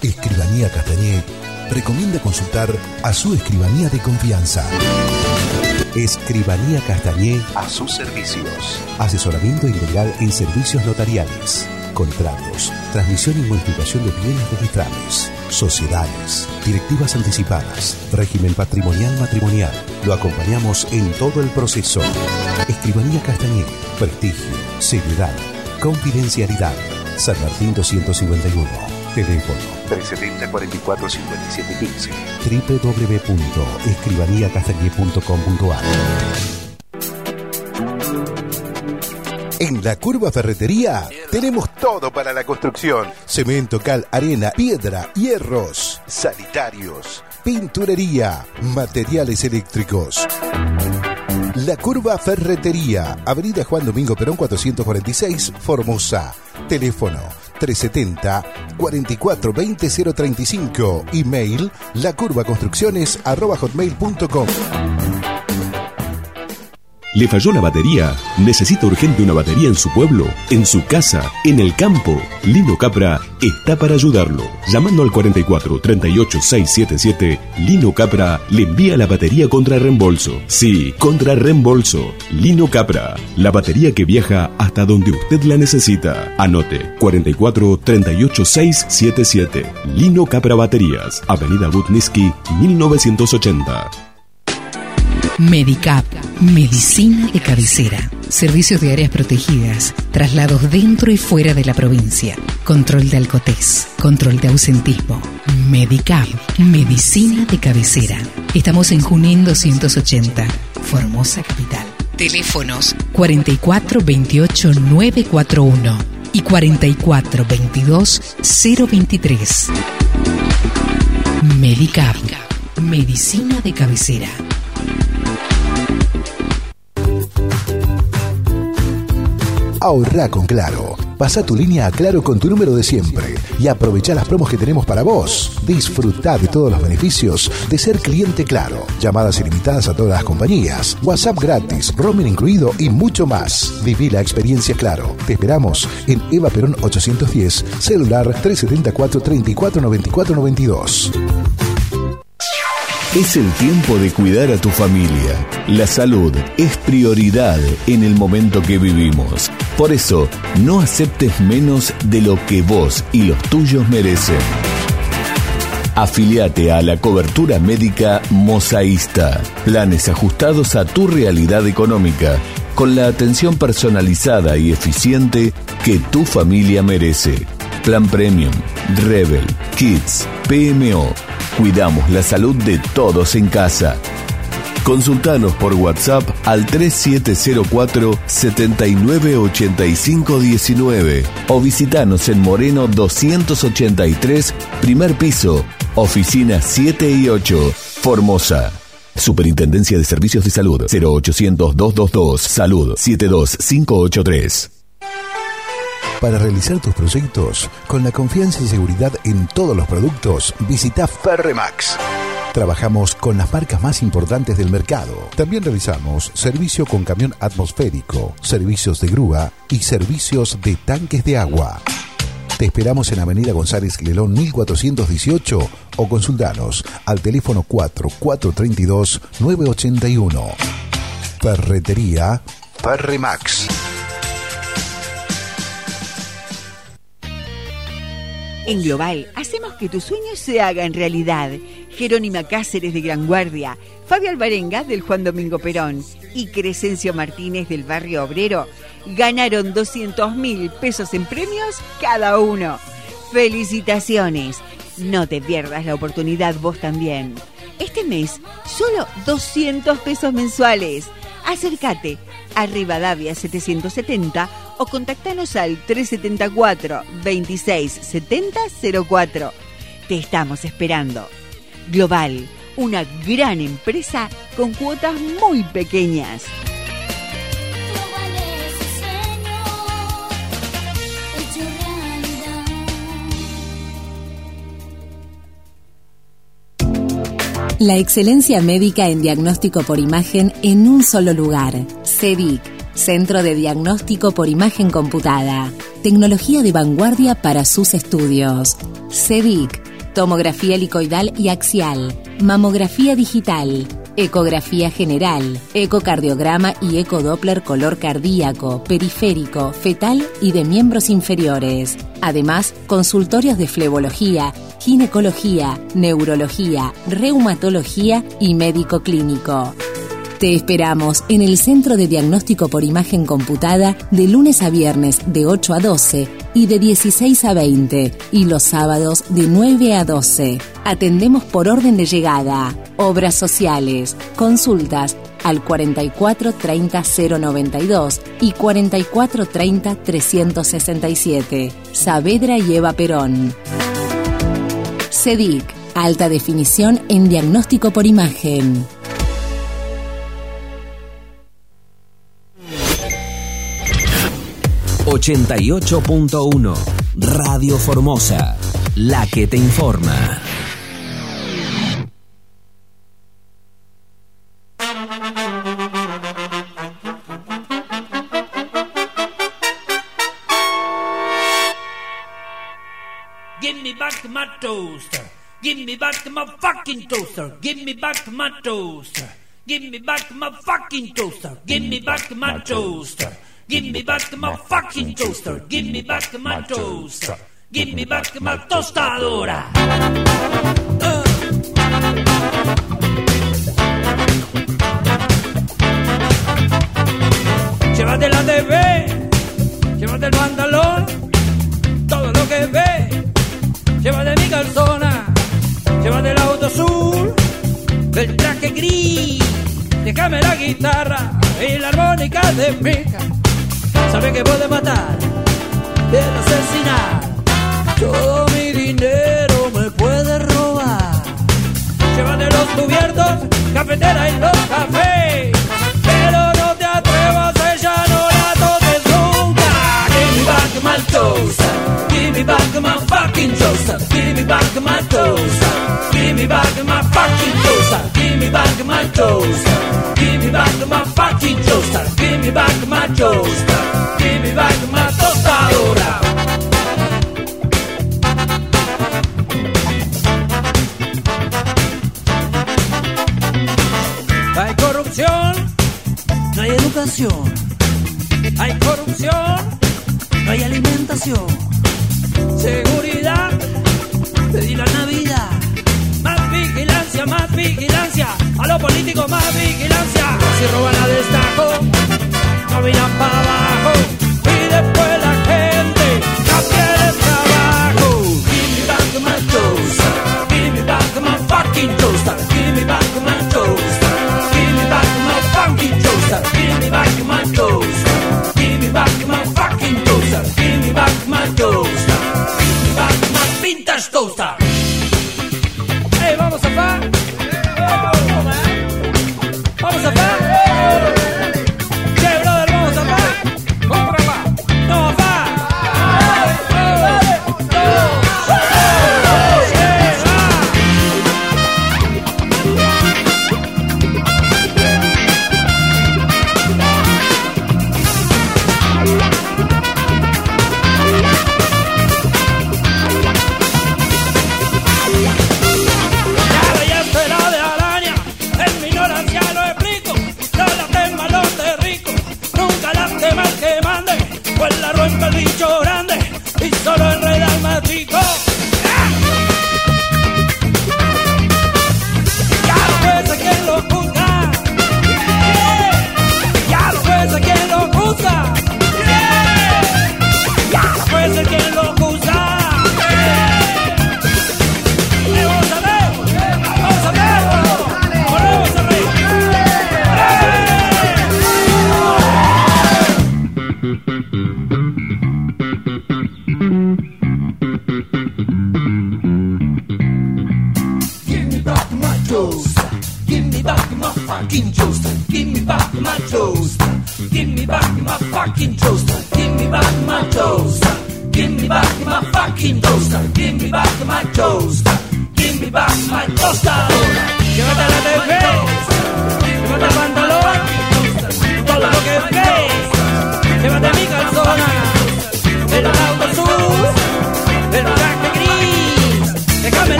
Escribanía Castañé recomienda consultar a su escribanía de confianza. Escribanía Castañé a sus servicios. Asesoramiento integral en servicios notariales, contratos, transmisión y modificación de bienes registrables, sociedades, directivas anticipadas, régimen patrimonial matrimonial. Lo acompañamos en todo el proceso. Escribanía Castañé, prestigio, seriedad, confidencialidad. San Martín 251. Teléfono 370 44 57 15 www.escribaniacastañé.com.ar En la Curva Ferretería tenemos todo para la construcción. Cemento, cal, arena, piedra, hierros, sanitarios, pinturería, materiales eléctricos. La Curva Ferretería, Avenida Juan Domingo Perón 446, Formosa. Teléfono 370 4420 035. Email lacurvaconstrucciones.com. ¿Le falló la batería? ¿Necesita urgente una batería en su pueblo, en su casa, en el campo? Lino Capra está para ayudarlo. Llamando al 44 38 677, Lino Capra le envía la batería contra reembolso. Sí, contra reembolso. Lino Capra, la batería que viaja hasta donde usted la necesita. Anote 44 38 677. Lino Capra Baterías, Avenida Butniski, 1980. Medicap, medicina de cabecera, servicios de áreas protegidas, traslados dentro y fuera de la provincia, control de alcotés, control de ausentismo. Medicap, medicina de cabecera. Estamos en Junín 280, Formosa Capital. Teléfonos 44 28 941 y 44 22 023. Medicap, medicina de cabecera. Ahorra con Claro. Pasa tu línea a Claro con tu número de siempre y aprovecha las promos que tenemos para vos. Disfruta de todos los beneficios de ser cliente Claro. Llamadas ilimitadas a todas las compañías, WhatsApp gratis, roaming incluido y mucho más. Viví la experiencia Claro. Te esperamos en Eva Perón 810, celular 374 34 94 92. Es el tiempo de cuidar a tu familia. La salud es prioridad en el momento que vivimos. Por eso, no aceptes menos de lo que vos y los tuyos merecen. Afiliate a la cobertura médica Mosaísta. Planes ajustados a tu realidad económica, con la atención personalizada y eficiente que tu familia merece. Plan Premium, Rebel, Kids, PMO. Cuidamos la salud de todos en casa. Consultanos por WhatsApp al 3704 798519 o visitanos en Moreno 283, primer piso, oficinas 7 y 8, Formosa. Superintendencia de Servicios de Salud 0800 222 Salud 72583. Para realizar tus proyectos con la confianza y seguridad en todos los productos, visita Ferremax. Trabajamos con las marcas más importantes del mercado. También realizamos servicio con camión atmosférico, servicios de grúa y servicios de tanques de agua. Te esperamos en Avenida González Lelón 1418 o consultanos al teléfono 4432 981. Ferretería Ferremax. En Global hacemos que tus sueños se hagan realidad. Jerónima Cáceres de Gran Guardia, Fabio Alvarenga del Juan Domingo Perón y Crescencio Martínez del Barrio Obrero ganaron 200 mil pesos en premios cada uno. ¡Felicitaciones! No te pierdas la oportunidad vos también. Este mes, solo 200 pesos mensuales. Acércate a Rivadavia 770 o contactanos al 374 26 70 04. Te estamos esperando. Global, una gran empresa con cuotas muy pequeñas. La excelencia médica en diagnóstico por imagen en un solo lugar. CEDIC, Centro de Diagnóstico por Imagen Computada. Tecnología de vanguardia para sus estudios. CEDIC, tomografía helicoidal y axial, mamografía digital, ecografía general, ecocardiograma y ecodoppler color cardíaco, periférico, fetal y de miembros inferiores. Además, consultorios de flebología, ginecología, neurología, reumatología y médico clínico. Te esperamos en el Centro de Diagnóstico por Imagen Computada de lunes a viernes de 8 a 12 y de 16 a 20 y los sábados de 9 a 12. Atendemos por orden de llegada, obras sociales, consultas al 44 30 092 y 44 30 367. Saavedra y Perón. CEDIC, alta definición en diagnóstico por imagen. ...88.1... Radio Formosa, la que te informa. Give me back my toaster. Give me back my fucking toaster. Give me back my toaster. Give me back my fucking toaster. Give me back my toaster. Give me back my fucking toaster. Give me back my toaster. Give me back my tostadora. Llévate la TV, llévate el pantalón, todo lo que ve, llévate mi calzona, llévate el auto azul, el traje gris, déjame la guitarra y la armónica de mica. Sabe que puede matar, puede asesinar, todo mi dinero me puede robar. Llévate los cubiertos, cafetera y los cafés, me back my fucking toaster, give me back my toaster, give me back my fucking toaster, give me back my toaster, give me back my fucking toaster, give me back my toaster, give me back my tostadora. Hay corrupción, no hay educación. Hay corrupción, no hay alimentación. Seguridad, pedí la Navidad. Más vigilancia, más vigilancia. A los políticos más vigilancia. Si roban a destajo, no miran para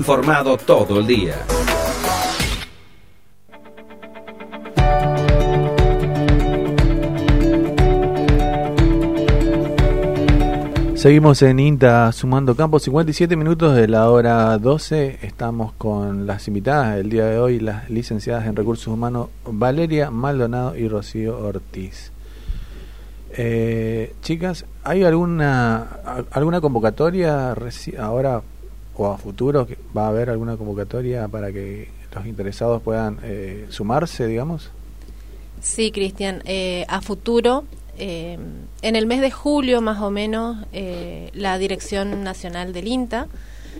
informado todo el día. Seguimos en INTA sumando campos, 57 minutos de la hora 12. Estamos con las invitadas del día de hoy, las licenciadas en Recursos Humanos Valeria Maldonado y Rocío Ortiz. Eh, chicas, ¿hay alguna alguna convocatoria ahora o a futuro? ¿Va a haber alguna convocatoria para que los interesados puedan eh, sumarse, digamos? Sí, Cristian, eh, a futuro, eh, en el mes de julio más o menos, eh, la Dirección Nacional del INTA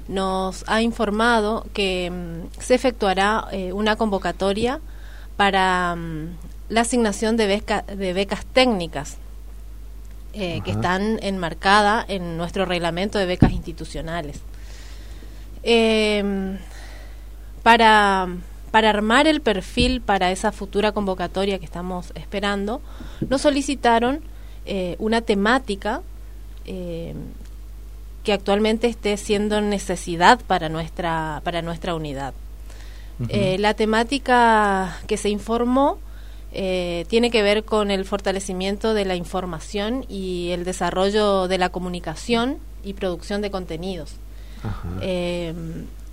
nos ha informado que mm, se efectuará una convocatoria para mm, la asignación de, beca- de becas técnicas que están enmarcadas en nuestro reglamento de becas institucionales. Eh, para, para armar el perfil para esa futura convocatoria que estamos esperando, nos solicitaron eh, una temática eh, que actualmente esté siendo necesidad para nuestra, para nuestra unidad. Eh, la temática que se informó eh, tiene que ver con el fortalecimiento de la información y el desarrollo de la comunicación y producción de contenidos. Eh,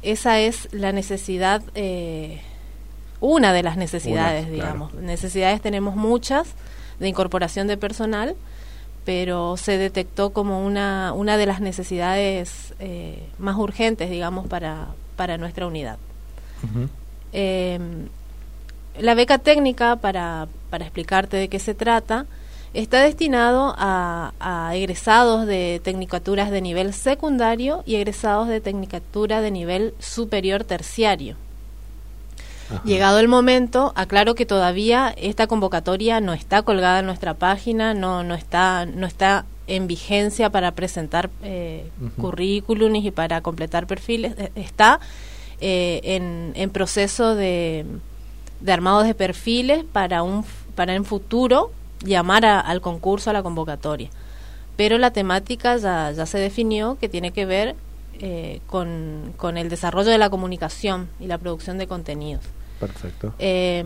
esa es la necesidad, eh, una de las necesidades, Una, digamos. Necesidades tenemos muchas de incorporación de personal, pero se detectó como una, una de las necesidades eh, más urgentes, digamos, para, para nuestra unidad. Eh, la beca técnica, para, para explicarte de qué se trata, está destinado a, a egresados de tecnicaturas de nivel secundario y egresados de tecnicatura de nivel superior terciario. Llegado el momento, aclaro que todavía esta convocatoria no está colgada en nuestra página, no, no, está, no está en vigencia para presentar eh, Ujú. currículums y para completar perfiles. Eh, Está eh, en, en proceso de, de armado de perfiles para un para en futuro llamar a- al concurso, a la convocatoria. Pero la temática ya, ya se definió que tiene que ver eh, con, con el desarrollo de la comunicación y la producción de contenidos. Perfecto. Eh,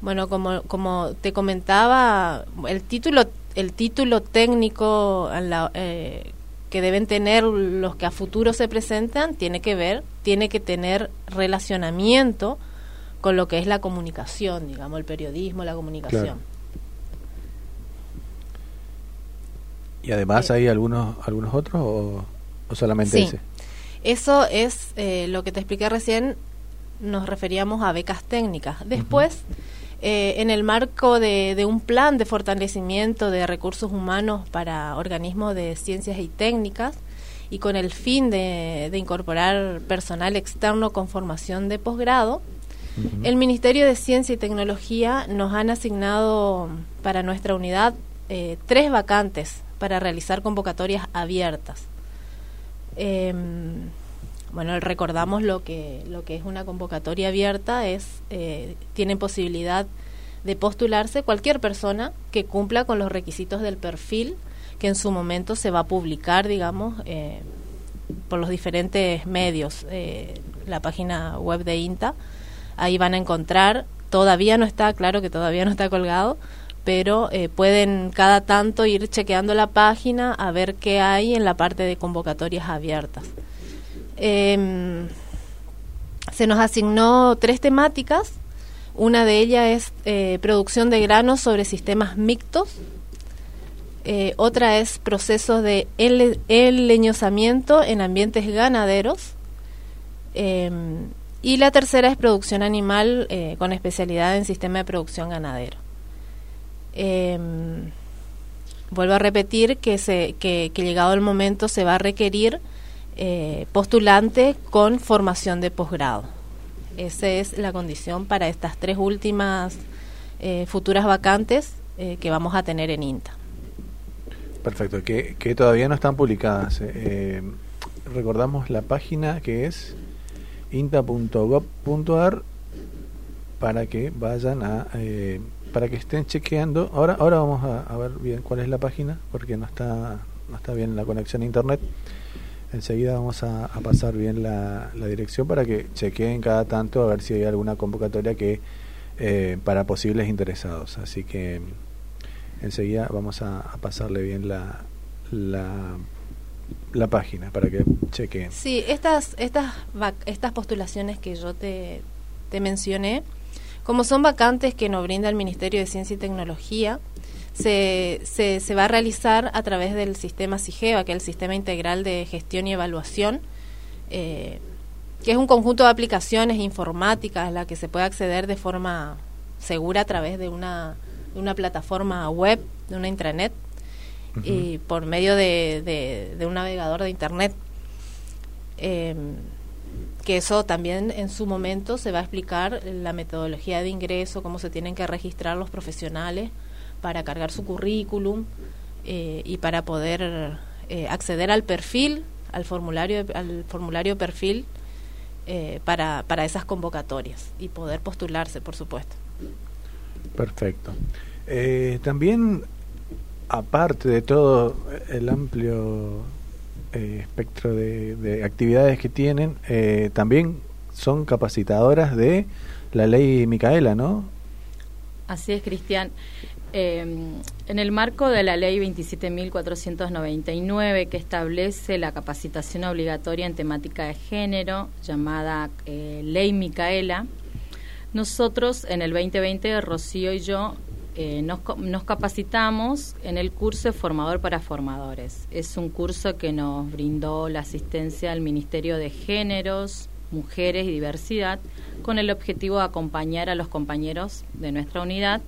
bueno, como, como te comentaba, el título, el título técnico a la- eh, que deben tener los que a futuro se presentan tiene que ver, tiene que tener relacionamiento con lo que es la comunicación, digamos, el periodismo, la comunicación. Claro. ¿Y además hay algunos algunos otros o, o solamente Sí. ese? Eso es eh, lo que te expliqué recién, nos referíamos a becas técnicas. Después, eh, en el marco de, de un plan de fortalecimiento de recursos humanos para organismos de ciencias y técnicas, y con el fin de, de incorporar personal externo con formación de posgrado, el Ministerio de Ciencia y Tecnología nos han asignado para nuestra unidad eh, tres vacantes para realizar convocatorias abiertas. Em, bueno, recordamos lo que lo que es una convocatoria abierta es eh, tienen posibilidad de postularse cualquier persona que cumpla con los requisitos del perfil que en su momento se va a publicar, digamos, eh, por los diferentes medios, eh, la página web de INTA. Ahí van a encontrar, todavía no está, claro que todavía no está colgado, pero eh, pueden cada tanto ir chequeando la página a ver qué hay en la parte de convocatorias abiertas. Em, se nos asignó tres temáticas. Una de ellas es eh, producción de granos sobre sistemas mixtos. Eh, otra es procesos de enleñosamiento en ambientes ganaderos. Y la tercera es producción animal eh, con especialidad en sistema de producción ganadero. Em, vuelvo a repetir que, se, que, llegado el momento se va a requerir eh, postulante con formación de posgrado. Esa es la condición para estas tres últimas eh, futuras vacantes que vamos a tener en INTA. Perfecto, que, que todavía no están publicadas. recordamos la página que es inta.gov.ar para que vayan a eh, para que estén chequeando. Ahora ahora vamos a, a ver bien cuál es la página porque no está no está bien la conexión a internet. Enseguida vamos a, pasar bien la, dirección para que chequeen cada tanto a ver si hay alguna convocatoria que eh, para posibles interesados. Así que enseguida vamos a, pasarle bien la, la página para que chequeen. Sí, estas, estas, estas postulaciones que yo te, te mencioné, como son vacantes que nos brinda el Ministerio de Ciencia y Tecnología, se, se, se va a realizar a través del sistema SIGEVA, que es el Sistema Integral de Gestión y Evaluación, eh, que es un conjunto de aplicaciones informáticas a la que se puede acceder de forma segura a través de una, de una plataforma web, de una intranet, y por medio de, de- de un navegador de internet. Eh, que eso también en su momento se va a explicar la metodología de ingreso, cómo se tienen que registrar los profesionales para cargar su currículum eh, y para poder eh, acceder al perfil, al formulario, al formulario perfil eh, para, para esas convocatorias y poder postularse, por supuesto. Perfecto. también, aparte de todo el amplio espectro de, de, actividades que tienen, también son capacitadoras de la ley Micaela, ¿no? Así es, Cristian. Eh, en el marco de la ley 27.499 que establece la capacitación obligatoria en temática de género, llamada eh, Ley Micaela, nosotros en el 2020, Rocío y yo, eh, nos, capacitamos en el curso de formador para formadores. Es un curso que nos brindó la asistencia al Ministerio de Géneros, Mujeres y Diversidad con el objetivo de acompañar a los compañeros de nuestra unidad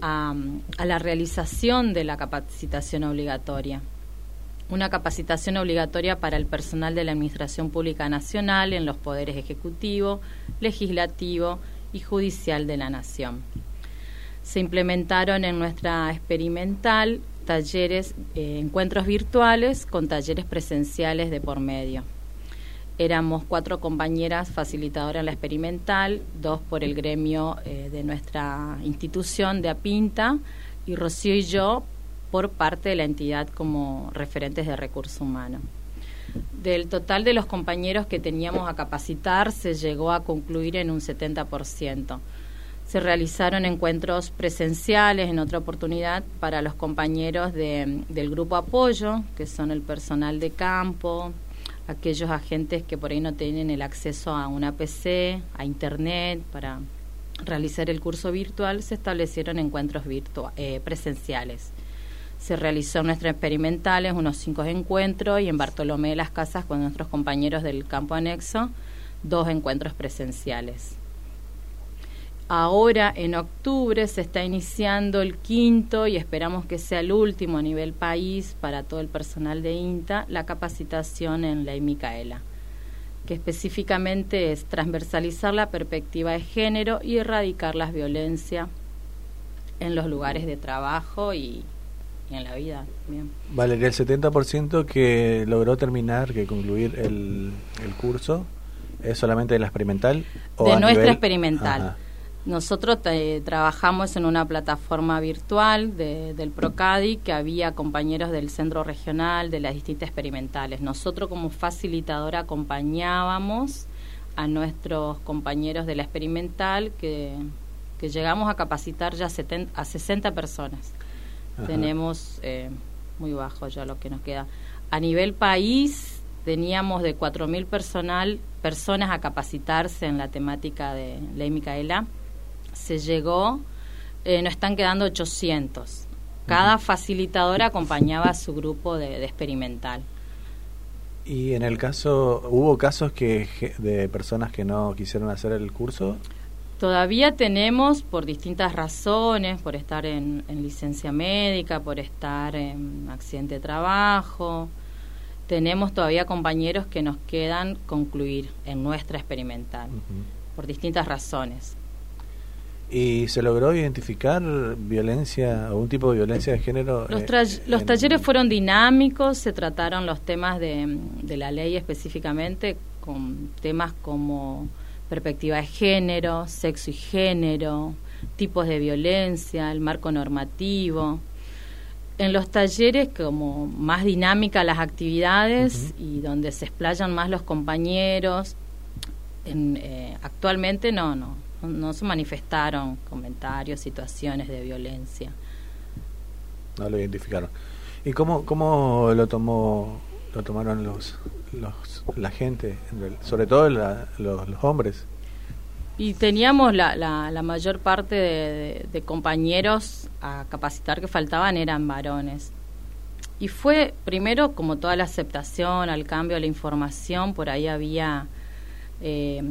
a, la realización de la capacitación obligatoria. Una capacitación obligatoria para el personal de la Administración Pública Nacional en los poderes ejecutivo, legislativo y judicial de la Nación. Se implementaron en nuestra experimental talleres, eh, encuentros virtuales con talleres presenciales de por medio. Éramos cuatro compañeras facilitadoras en la experimental, dos por el gremio eh, de nuestra institución de APINTA y Rocío y yo por parte de la entidad como referentes de recursos humanos. Del total de los compañeros que teníamos a capacitar se llegó a concluir en un 70%. Se realizaron encuentros presenciales en otra oportunidad para los compañeros de, del grupo apoyo, que son el personal de campo, aquellos agentes que por ahí no tienen el acceso a una PC, a Internet, para realizar el curso virtual, se establecieron encuentros eh, presenciales. Se realizó en nuestras experimentales unos cinco encuentros y en Bartolomé de las Casas con nuestros compañeros del campo anexo dos encuentros presenciales. Ahora, en octubre, se está iniciando el quinto y esperamos que sea el último a nivel país para todo el personal de INTA, la capacitación en Ley Micaela, que específicamente es transversalizar la perspectiva de género y erradicar las violencias en los lugares de trabajo y, en la vida. Bien. Valeria, el 70% que logró terminar, que concluir el, el curso, ¿es solamente de la experimental? O de nuestra experimental. Nosotros eh, trabajamos en una plataforma virtual del PROCADI que había compañeros del centro regional, de las distintas experimentales. Nosotros como facilitadora acompañábamos a nuestros compañeros de la experimental que, llegamos a capacitar ya a 60 personas. Tenemos eh, muy bajo ya lo que nos queda. A nivel país teníamos de 4.000 personal, personas a capacitarse en la temática de Ley Micaela se llegó, eh, nos están quedando 800. Cada facilitadora acompañaba a su grupo de, experimental. ¿Y en el caso, hubo casos que de personas que no quisieron hacer el curso? Todavía tenemos, por distintas razones, por estar en, licencia médica, por estar en accidente de trabajo, tenemos todavía compañeros que nos quedan concluir en nuestra experimental, por distintas razones. ¿Y se logró identificar violencia, algún tipo de violencia de género? Los, eh, los talleres fueron dinámicos, se trataron los temas de, de, la ley específicamente, con temas como perspectiva de género, sexo y género, tipos de violencia, el marco normativo. En los talleres, como más dinámica las actividades y donde se explayan más los compañeros, en, eh, actualmente no, no, no se manifestaron comentarios, situaciones de violencia. No lo identificaron. ¿Y cómo, cómo lo tomó lo tomaron los, los la gente, sobre todo los, los, hombres? Y teníamos la, la, mayor parte de, compañeros a capacitar que faltaban eran varones. Y fue primero como toda la aceptación al cambio, a la información, por ahí había eh,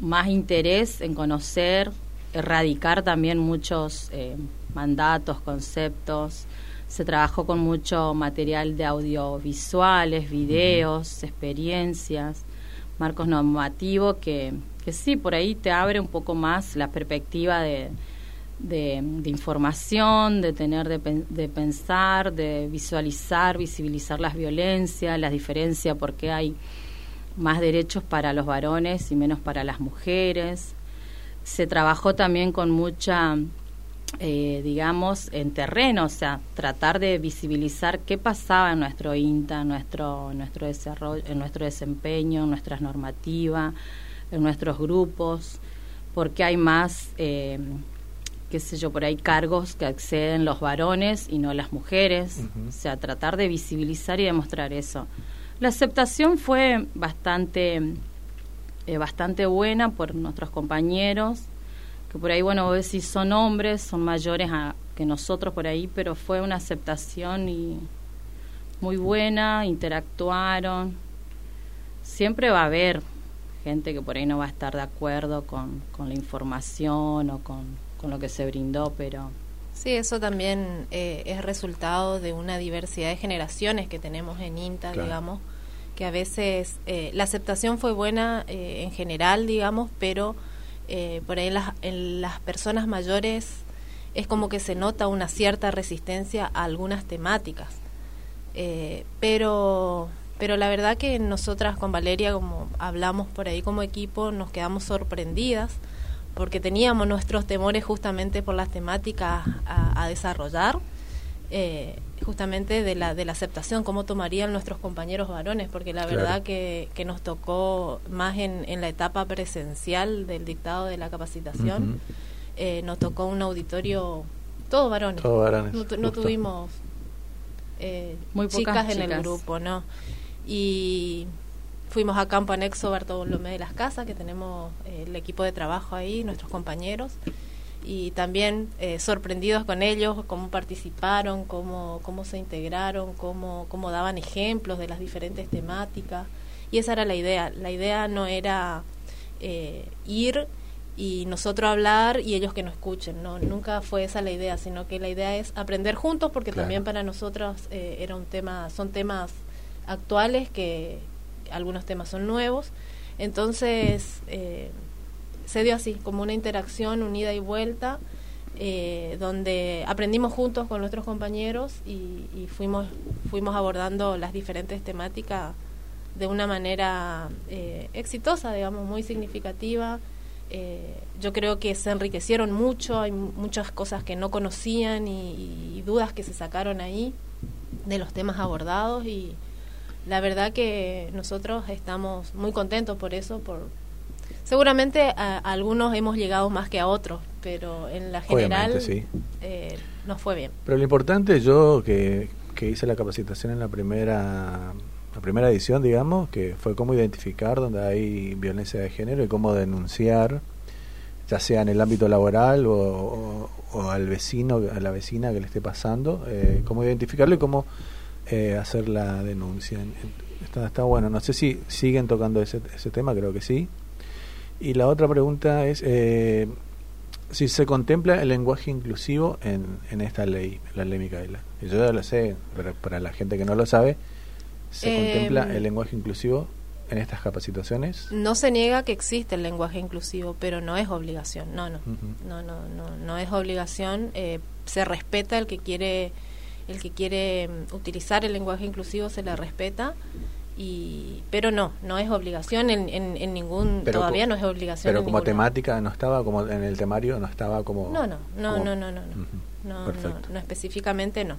más interés en conocer, erradicar también muchos eh, mandatos, conceptos. Se trabajó con mucho material de audiovisuales, videos, experiencias, marcos normativos que, que sí, por ahí te abre un poco más la perspectiva de, de, de información, de tener, de, de pensar, de visualizar, visibilizar las violencias, las diferencias, porque hay más derechos para los varones y menos para las mujeres. Se trabajó también con mucha, eh, digamos, en terreno, o sea, tratar de visibilizar qué pasaba en nuestro INTA, en nuestro, en nuestro desarrollo, en nuestro desempeño, en nuestras normativas, en nuestros grupos, porque hay más, eh, qué sé yo, por ahí cargos que acceden los varones y no las mujeres, o sea, tratar de visibilizar y demostrar eso. La aceptación fue bastante, eh, bastante buena por nuestros compañeros, que por ahí, bueno, vos decís, son hombres, son mayores a- que nosotros por ahí, pero fue una aceptación y muy buena, interactuaron. Siempre va a haber gente que por ahí no va a estar de acuerdo con, con la información o con, con lo que se brindó, pero Sí, eso también eh, es resultado de una diversidad de generaciones que tenemos en INTA, Claro. digamos, que a veces eh, la aceptación fue buena eh, en general, digamos, pero eh, por ahí en las, personas mayores es como que se nota una cierta resistencia a algunas temáticas. Pero pero la verdad que nosotras con Valeria, como hablamos por ahí como equipo, nos quedamos sorprendidas porque teníamos nuestros temores justamente por las temáticas a, desarrollar, justamente de la, de la aceptación, cómo tomarían nuestros compañeros varones, porque la Claro. verdad que, que nos tocó más en, en la etapa presencial del dictado de la capacitación, eh, nos tocó un auditorio, todos varones, Todos varones, no, tuvimos eh, Muy pocas chicas en el grupo, ¿no? Y fuimos a campo anexo Bartolomé de las Casas, que tenemos eh, el equipo de trabajo ahí, nuestros compañeros, y también eh, sorprendidos con ellos, cómo participaron, cómo, cómo se integraron, cómo, cómo daban ejemplos de las diferentes temáticas. Y esa era la idea. La idea no era eh, ir y nosotros hablar y ellos que nos escuchen. No, nunca fue esa la idea, sino que la idea es aprender juntos, porque Claro. también para nosotros eh, era un tema, son temas actuales que algunos temas son nuevos. Entonces eh, se dio así, como una interacción, unida y vuelta, eh, donde aprendimos juntos con nuestros compañeros y, fuimos fuimos abordando las diferentes temáticas de una manera eh, exitosa, digamos, muy significativa. Eh, yo creo que se enriquecieron mucho, hay mu- muchas cosas que no conocían y, y dudas que se sacaron ahí de los temas abordados y la verdad que nosotros estamos muy contentos por eso, por seguramente a, a algunos hemos llegado más que a otros, pero en la general sí. eh, nos fue bien. Pero lo importante, yo que, que hice la capacitación en la primera la primera edición, digamos, que fue cómo identificar donde hay violencia de género y cómo denunciar, ya sea en el ámbito laboral o, o- o al vecino, a la vecina que le esté pasando, eh, cómo identificarlo y cómo eh, hacer la denuncia. En- en- Está, está bueno, no sé si siguen tocando ese, ese tema, creo que sí. Y la otra pregunta es eh, si se contempla el lenguaje inclusivo en, en esta ley, la ley Micaela. Y Yo ya lo sé, pero para la gente que no lo sabe, ¿se Em, contempla el lenguaje inclusivo en estas capacitaciones? No se niega que existe el lenguaje inclusivo, pero no es obligación. No, no, no, no, no, no es obligación. Eh, se respeta el que quiere, el que quiere mm, utilizar el lenguaje inclusivo se le respeta. Y, pero no, no es obligación en, en, en ningún, Pero todavía no es obligación. Pero en como temática no estaba como en el temario, no estaba como... No, no, no, como- no, no, no, no. No, no, no, específicamente no.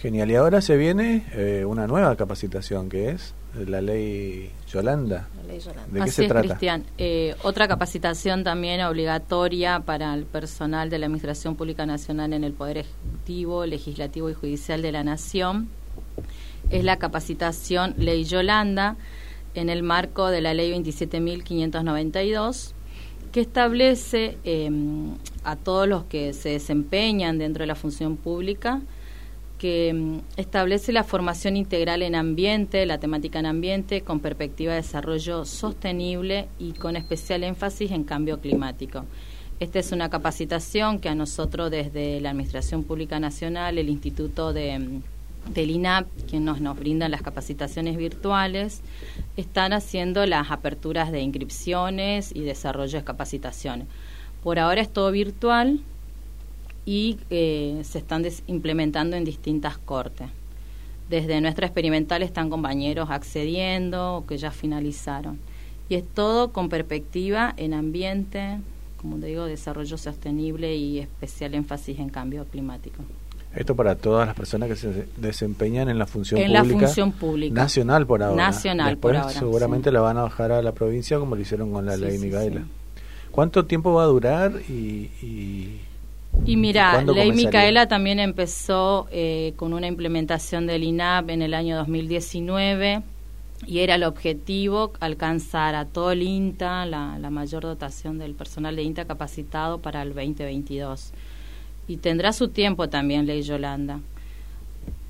Genial. Y ahora se viene eh, una nueva capacitación que es la ley Yolanda. La ley Yolanda. ¿De qué Así se es, trata? Cristian. Eh, otra capacitación también obligatoria para el personal de la Administración Pública Nacional en el Poder Ejecutivo, Legislativo y Judicial de la Nación es la capacitación Ley Yolanda en el marco de la Ley 27.592 que establece eh, a todos los que se desempeñan dentro de la función pública que mm, establece la formación integral en ambiente, la temática en ambiente, con perspectiva de desarrollo sostenible y con especial énfasis en cambio climático. Esta es una capacitación que a nosotros desde la Administración Pública Nacional, el Instituto de, mm, del INAP, que nos, nos brindan las capacitaciones virtuales, están haciendo las aperturas de inscripciones y desarrollo de capacitaciones. Por ahora es todo virtual y eh, se están implementando en distintas cortes. Desde nuestra experimental están compañeros accediendo o que ya finalizaron. Y es todo con perspectiva en ambiente, como te digo, desarrollo sostenible y especial énfasis en cambio climático. Esto para todas las personas que se desempeñan en la función en pública. la función pública. Nacional por ahora. Nacional Después, por ahora. Seguramente la van a bajar a la provincia como lo hicieron con la Sí, ley sí, Micaela. sí. ¿Cuánto tiempo va a durar y, y Y mira, ¿Cuándo Ley comenzaría? Micaela también empezó eh, con una implementación del INAP en el año 2019 y era el objetivo alcanzar a todo el INTA, la, la mayor dotación del personal de INTA capacitado para el 2022. Y tendrá su tiempo también, Ley Yolanda.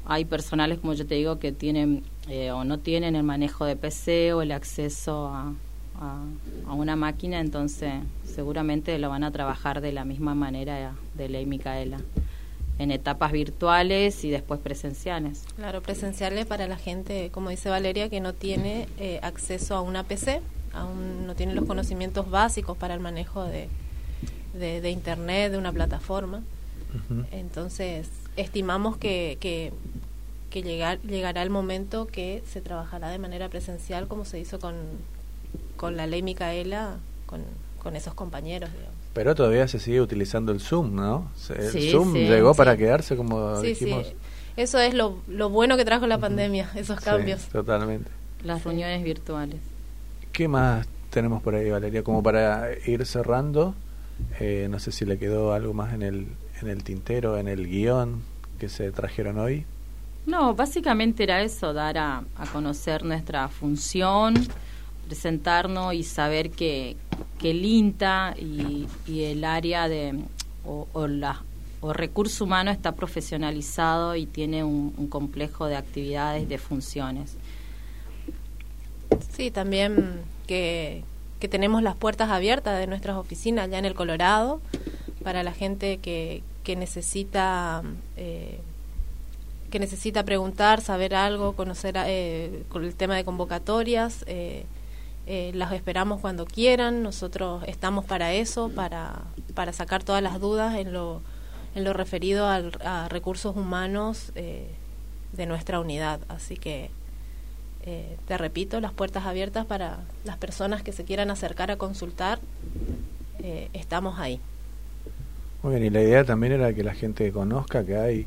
Hay personales, como yo te digo, que tienen eh, o no tienen el manejo de PC o el acceso a, a, una máquina, entonces seguramente lo van a trabajar de la misma manera de Ley Micaela, en etapas virtuales y después presenciales. Claro, presenciales para la gente, como dice Valeria, que no tiene eh, acceso a una PC, aún no tiene los conocimientos básicos para el manejo de, de Internet, de una plataforma. Entonces, estimamos que, que, que llegar, llegará el momento que se trabajará de manera presencial como se hizo con, con la ley Micaela, con, con esos compañeros. digamos. Pero todavía se sigue utilizando el Zoom, ¿no? El Sí, Zoom sí, llegó sí. para quedarse, como Sí, dijimos. sí. Eso es lo, lo bueno que trajo la pandemia, esos Sí, cambios. totalmente. Las reuniones virtuales. ¿Qué más tenemos por ahí, Valeria? Como para ir cerrando, eh, no sé si le quedó algo más en el, en el tintero, en el guion que se trajeron hoy. No, básicamente era eso, dar a, a conocer nuestra función, presentarnos y saber que, que el INTA y, y el área de o, o la o recurso humano está profesionalizado y tiene un, un complejo de actividades, de funciones. Sí, también que, que tenemos las puertas abiertas de nuestras oficinas allá en el Colorado para la gente que, que necesita eh, que necesita preguntar, saber algo, conocer eh, el tema de convocatorias. Eh, eh, las esperamos cuando quieran. Nosotros estamos para eso, para, para sacar todas las dudas en lo, en lo referido al- a recursos humanos eh, de nuestra unidad. Así que te repito, las puertas abiertas para las personas que se quieran acercar a consultar. estamos ahí. Muy bien, y la idea también era que la gente conozca que hay,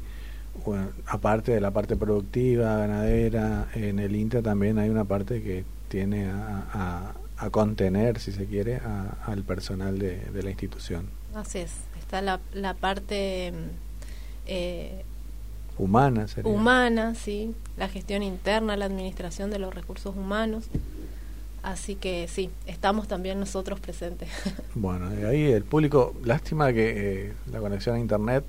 bueno, aparte de la parte productiva, ganadera, en el INTA también hay una parte que tiene a, a- a contener, si se quiere, a- al personal de, de la institución. Así es. Está la, la parte mm, eh, Humana, sería. humana, sí, la gestión interna, la administración de los recursos humanos. Así que sí, estamos también nosotros presentes. Bueno, y ahí el público, lástima que eh, la conexión a internet,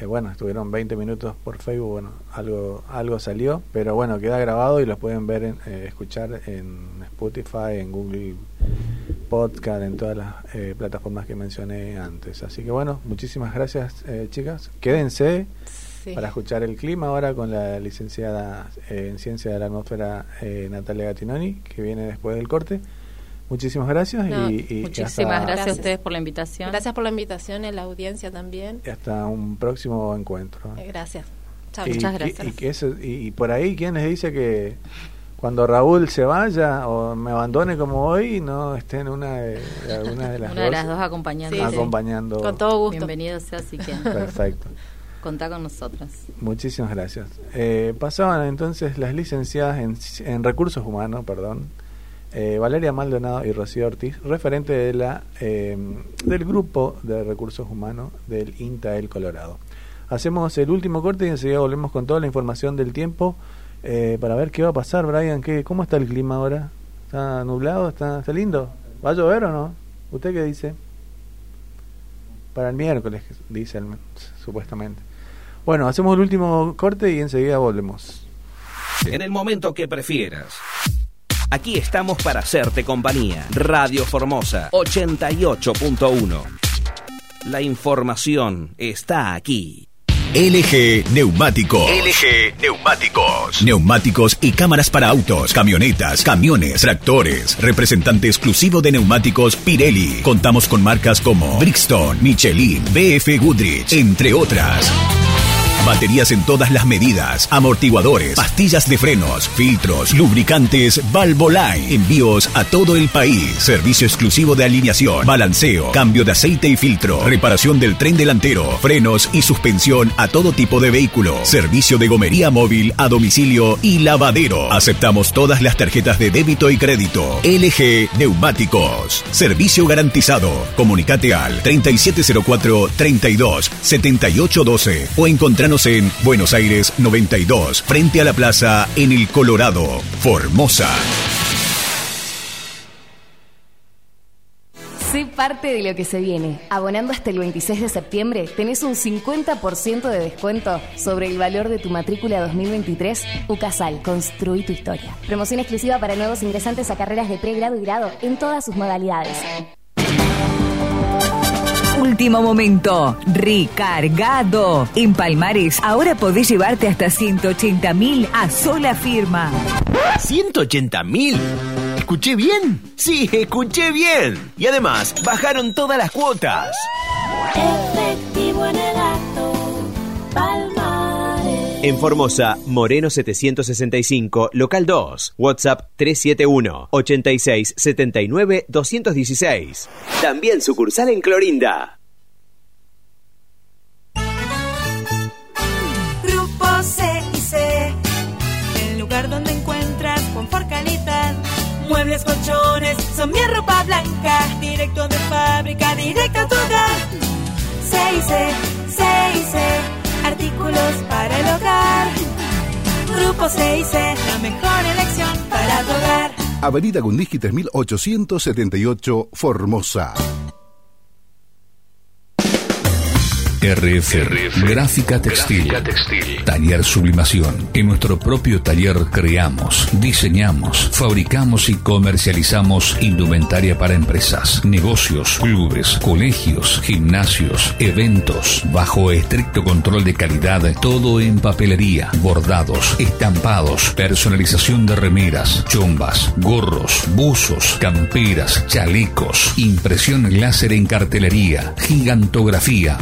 eh, bueno, estuvieron 20 minutos por Facebook, bueno, algo algo salió, pero bueno, queda grabado y lo pueden ver, en, eh, escuchar en Spotify, en Google Podcast, en todas las eh, plataformas que mencioné antes. Así que bueno, muchísimas gracias, eh, chicas. Quédense Sí. Para escuchar el clima ahora con la licenciada eh, en Ciencia de la Atmósfera eh, Natalia Gatinoni, que viene después del corte. Muchísimas gracias No, y, y Muchísimas hasta- gracias a ustedes por la invitación. Gracias por la invitación, a la audiencia también. y hasta un próximo encuentro. Eh, Gracias. Chao. Y- Muchas gracias. Y, que eso- y- y por ahí, ¿quién les dice que cuando Raúl se vaya o me abandone como hoy, no esté en una de, de alguna de las Una de las dos acompañando. Sí, sí. acompañando? Con todo gusto. Bienvenido sea, así que Perfecto. Contá con nosotras. Muchísimas gracias. Eh, pasaban entonces las licenciadas en, en recursos humanos, perdón, eh, Valeria Maldonado y Rocío Ortiz, referente de la eh, del grupo de recursos humanos del INTA El Colorado. Hacemos el último corte y enseguida volvemos con toda la información del tiempo eh, para ver qué va a pasar, Brian. ¿qué, ¿Cómo está el clima ahora? ¿Está nublado? ¿Está, ¿Está lindo? ¿Va a llover o no? ¿Usted qué dice? Para el miércoles, dice el, supuestamente. Bueno, hacemos el último corte y enseguida volvemos. En el momento que prefieras. Aquí estamos para hacerte compañía. Radio Formosa 88.1. La información está aquí. LG Neumáticos. LG Neumáticos. Neumáticos y cámaras para autos, camionetas, camiones, tractores. Representante exclusivo de neumáticos Pirelli. Contamos con marcas como Brixton, Michelin, BF Goodrich, entre otras. Baterías en todas las medidas, amortiguadores, pastillas de frenos, filtros, lubricantes, Valvoline. Envíos a todo el país. Servicio exclusivo de alineación, balanceo, cambio de aceite y filtro, reparación del tren delantero, frenos y suspensión a todo tipo de vehículo. Servicio de gomería móvil a domicilio y lavadero. Aceptamos todas las tarjetas de débito y crédito. LG Neumáticos. Servicio garantizado. Comunicate al 3704 32 7812 o encontranos en Buenos Aires 92, frente a la plaza en el Colorado, Formosa. Sé parte de lo que se viene. Abonando hasta el 26 de septiembre, tenés un 50% de descuento sobre el valor de tu matrícula 2023. UCASAL, construí tu historia. Promoción exclusiva para nuevos ingresantes a carreras de pregrado y grado en todas sus modalidades. Último momento. Recargado. En Palmares, ahora podés llevarte hasta 180 mil a sola firma. ¿180 mil? ¿Escuché bien? Sí, escuché bien. Y además, bajaron todas las cuotas. En Formosa, Moreno 765, local 2, WhatsApp 371 86 79 216. También sucursal en Clorinda. Grupo C y C, el lugar donde encuentras confort, calidad. Muebles, colchones, son mi ropa blanca, directo de fábrica, directo a tu hogar. C y C, C y C, artículos para el hogar. Grupo C y C, la mejor elección para tu hogar. Avenida Gundiski 3878, Formosa. RF, Gráfica textil. Taller Sublimación. En nuestro propio taller creamos, diseñamos, fabricamos y comercializamos indumentaria para empresas, negocios, clubes, colegios, gimnasios, eventos, bajo estricto control de calidad, todo en papelería, bordados, estampados, personalización de remeras, chombas, gorros, buzos, camperas, chalecos, impresión láser en cartelería, gigantografía,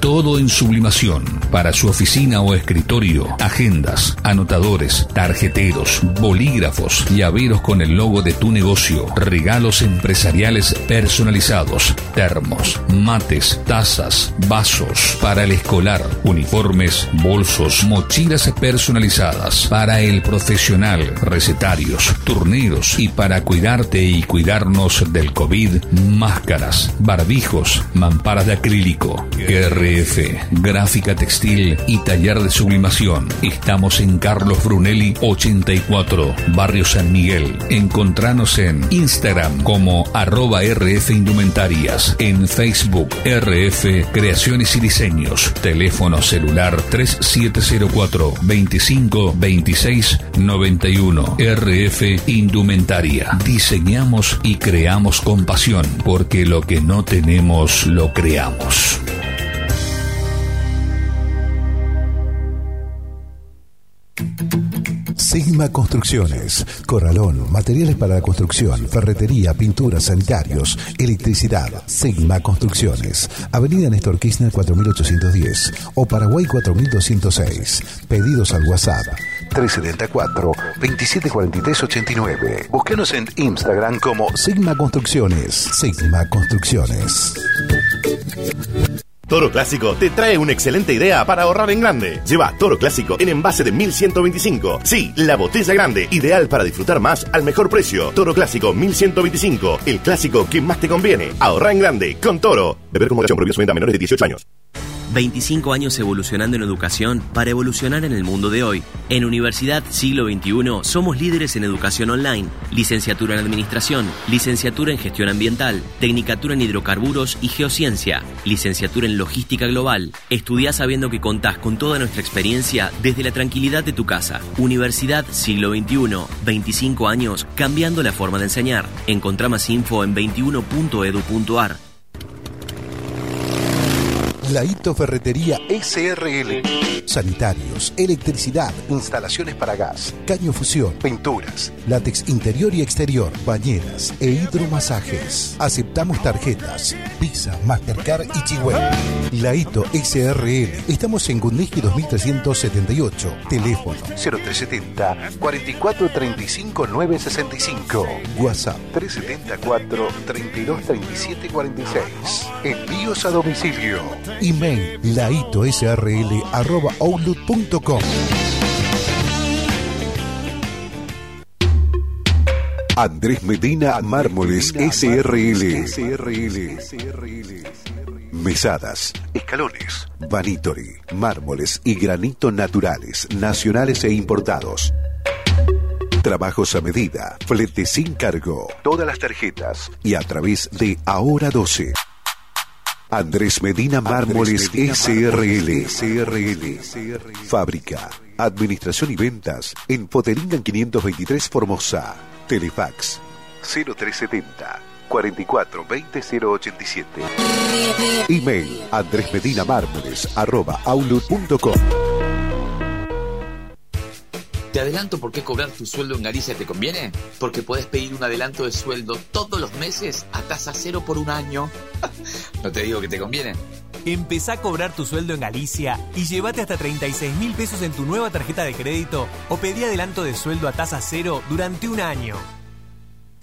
todo en sublimación. Para su oficina o escritorio, agendas, anotadores, tarjeteros, bolígrafos, llaveros con el logo de tu negocio, regalos empresariales personalizados, termos, mates, tazas, vasos, para el escolar, uniformes, bolsos, mochilas personalizadas, para el profesional, recetarios, turneros y para cuidarte y cuidarnos del COVID, máscaras, barbijos, mamparas de acrílico. RF, gráfica textil y taller de sublimación. Estamos en Carlos Brunelli 84, Barrio San Miguel. Encontranos en Instagram como arroba RF Indumentarias, en Facebook RF Creaciones y Diseños, teléfono celular 3704 25 26 91 RF Indumentaria. Diseñamos y creamos con pasión, porque lo que no tenemos lo creamos. Sigma Construcciones, Corralón, materiales para la construcción, ferretería, pintura, sanitarios, electricidad. Sigma Construcciones, Avenida Néstor Kirchner 4810 o Paraguay 4206. Pedidos al WhatsApp 374 2743 89. Búsquenos en Instagram como Sigma Construcciones. Sigma Construcciones. Toro Clásico te trae una excelente idea para ahorrar en grande. Lleva Toro Clásico en envase de 1125. Sí, la botella grande, ideal para disfrutar más al mejor precio. Toro Clásico 1125, el clásico que más te conviene. Ahorra en grande con Toro. Beber con moderación prohibido su venta a menores de 18 años. 25 años evolucionando en educación para evolucionar en el mundo de hoy. En Universidad Siglo XXI somos líderes en educación online, licenciatura en administración, licenciatura en gestión ambiental, tecnicatura en hidrocarburos y geociencia, licenciatura en logística global. Estudia sabiendo que contás con toda nuestra experiencia desde la tranquilidad de tu casa. Universidad Siglo XXI, 25 años cambiando la forma de enseñar. Encontrá más info en 21.edu.ar. Laito Ferretería SRL. Sanitarios, electricidad, instalaciones para gas, caño fusión, pinturas, látex interior y exterior, bañeras e hidromasajes. Aceptamos tarjetas, Visa, Mastercard y Chihuahua. Laito SRL. Estamos en Gundisky 2378. Teléfono 0370 4435 965. WhatsApp 374 3237 46. Envíos a domicilio. Email laitosrl arroba outlook.com. Andrés Medina Mármoles SRL. Mesadas, escalones, vanitori, mármoles y granito naturales, nacionales e importados. Trabajos a medida, flete sin cargo, todas las tarjetas y a través de Ahora 12. Andrés Medina Mármoles SRL. Fábrica, administración y ventas en Poteringan 523 Formosa. Telefax 0370 44 20 087. Email Andrés Medina Mármoles arroba outlook.com. Te adelanto por qué cobrar tu sueldo en Galicia te conviene. Porque puedes pedir un adelanto de sueldo todos los meses a tasa cero por un año. no te digo que te conviene. Empezá a cobrar tu sueldo en Galicia y llévate hasta 36 mil pesos en tu nueva tarjeta de crédito o pedí adelanto de sueldo a tasa cero durante un año.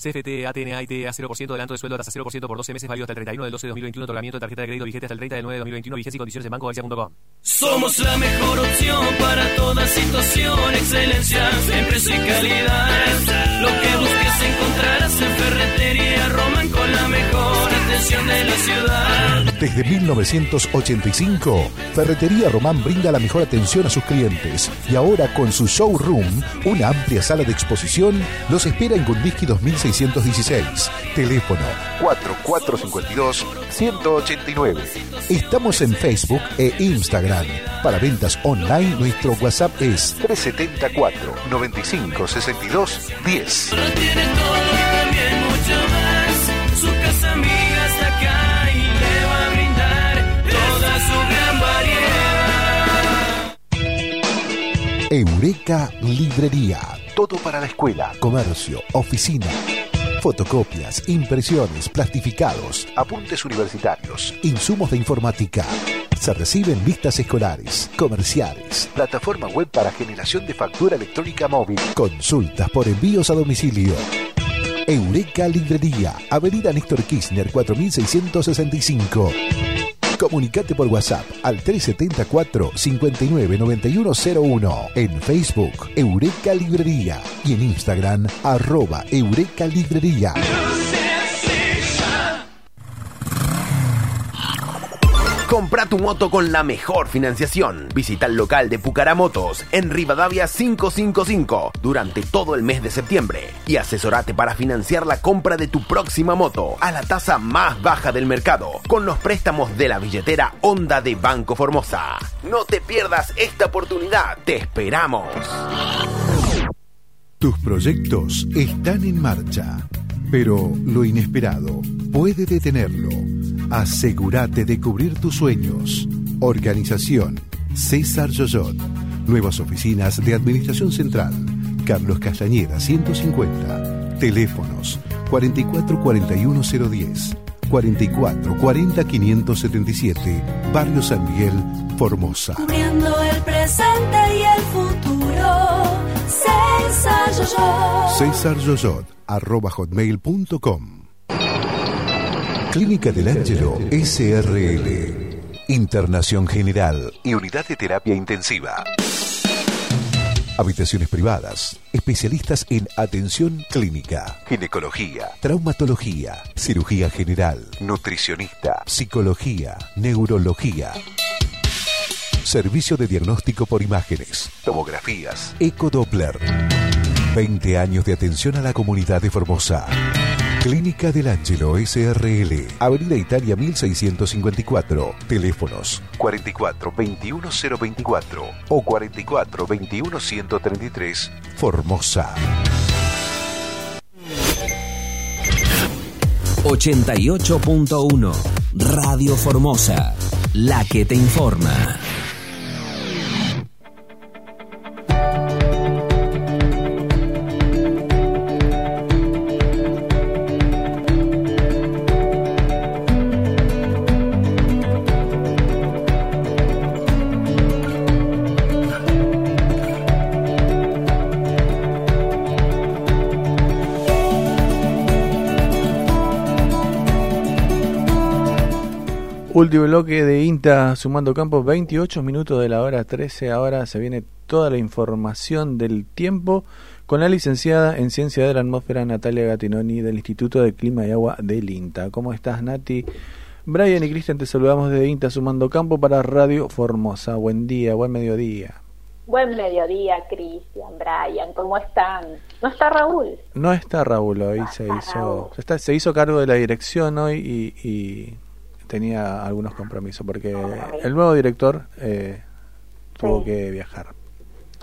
CFT ATNA ITEA 0% adelanto de sueldo hasta 0% por 12 meses válido hasta el 31 del 12 de 2021. Otorgamiento de tarjeta de crédito vigente hasta el 30 del 9 de 2021. Vigencia y condiciones en bancoalicia.com. Somos la mejor opción para toda situación. Excelencia, precio y calidad. Lo que busques encontrarás en Ferretería Román con la mejor atención de la ciudad. Desde 1985, Ferretería Román brinda la mejor atención a sus clientes. Y ahora con su showroom, una amplia sala de exposición, los espera en Gondiski 2600 616. Teléfono 4452-189. Estamos en Facebook e Instagram. Para ventas online, nuestro WhatsApp es 374 95 62 10. Y también mucho más. Su casa acá y va a brindar toda su gran variedad. Eureka Librería. Todo para la escuela, comercio, oficina Fotocopias, impresiones, plastificados, apuntes universitarios, insumos de informática. Se reciben listas escolares, comerciales, plataforma web para generación de factura electrónica móvil, consultas por envíos a domicilio. Eureka Librería, Avenida Néstor Kirchner 4665. Comunicate por WhatsApp al 374 599101 en Facebook Eureka Librería y en Instagram arroba Eureka Librería. Compra tu moto con la mejor financiación. Visita el local de Pucaramotos en Rivadavia 555 durante todo el mes de septiembre y asesorate para financiar la compra de tu próxima moto a la tasa más baja del mercado con los préstamos de la billetera Honda de Banco Formosa. No te pierdas esta oportunidad. Te esperamos. Tus proyectos están en marcha, pero lo inesperado puede detenerlo. Asegúrate de cubrir tus sueños. Organización César Yoyot. Nuevas oficinas de Administración Central. Carlos Castañeda 150. Teléfonos 4441010. 4440 577. Barrio San Miguel, Formosa. Cubriendo el presente y el futuro. César Yoyot. César Yoyot, arroba hotmail.com. Clínica del Ángelo SRL. Internación General y Unidad de Terapia Intensiva. Habitaciones privadas. Especialistas en atención clínica, ginecología, traumatología, cirugía general, nutricionista, psicología, neurología. Servicio de diagnóstico por imágenes, tomografías, ecodoppler. 20 años de atención a la comunidad de Formosa. Clínica del Ángelo SRL, Avenida Italia 1654, teléfonos 44 21 024 o 44 21 133, Formosa. 88.1 Radio Formosa. la que te informa. Último bloque de INTA sumando campo, 28 minutos de la hora 13. Ahora se viene toda la información del tiempo con la licenciada en Ciencia de la Atmósfera Natalia Gatinoni del Instituto de Clima y Agua del INTA. ¿Cómo estás, Nati? Brian y Cristian, te saludamos desde INTA sumando campo para Radio Formosa. Buen día, buen mediodía. Buen mediodía, Cristian, Brian, ¿cómo están? ¿No está Raúl? No está Raúl hoy, se hizo se, está, se hizo cargo de la dirección hoy y, y tenía algunos compromisos porque el nuevo director eh, tuvo Sí. que viajar.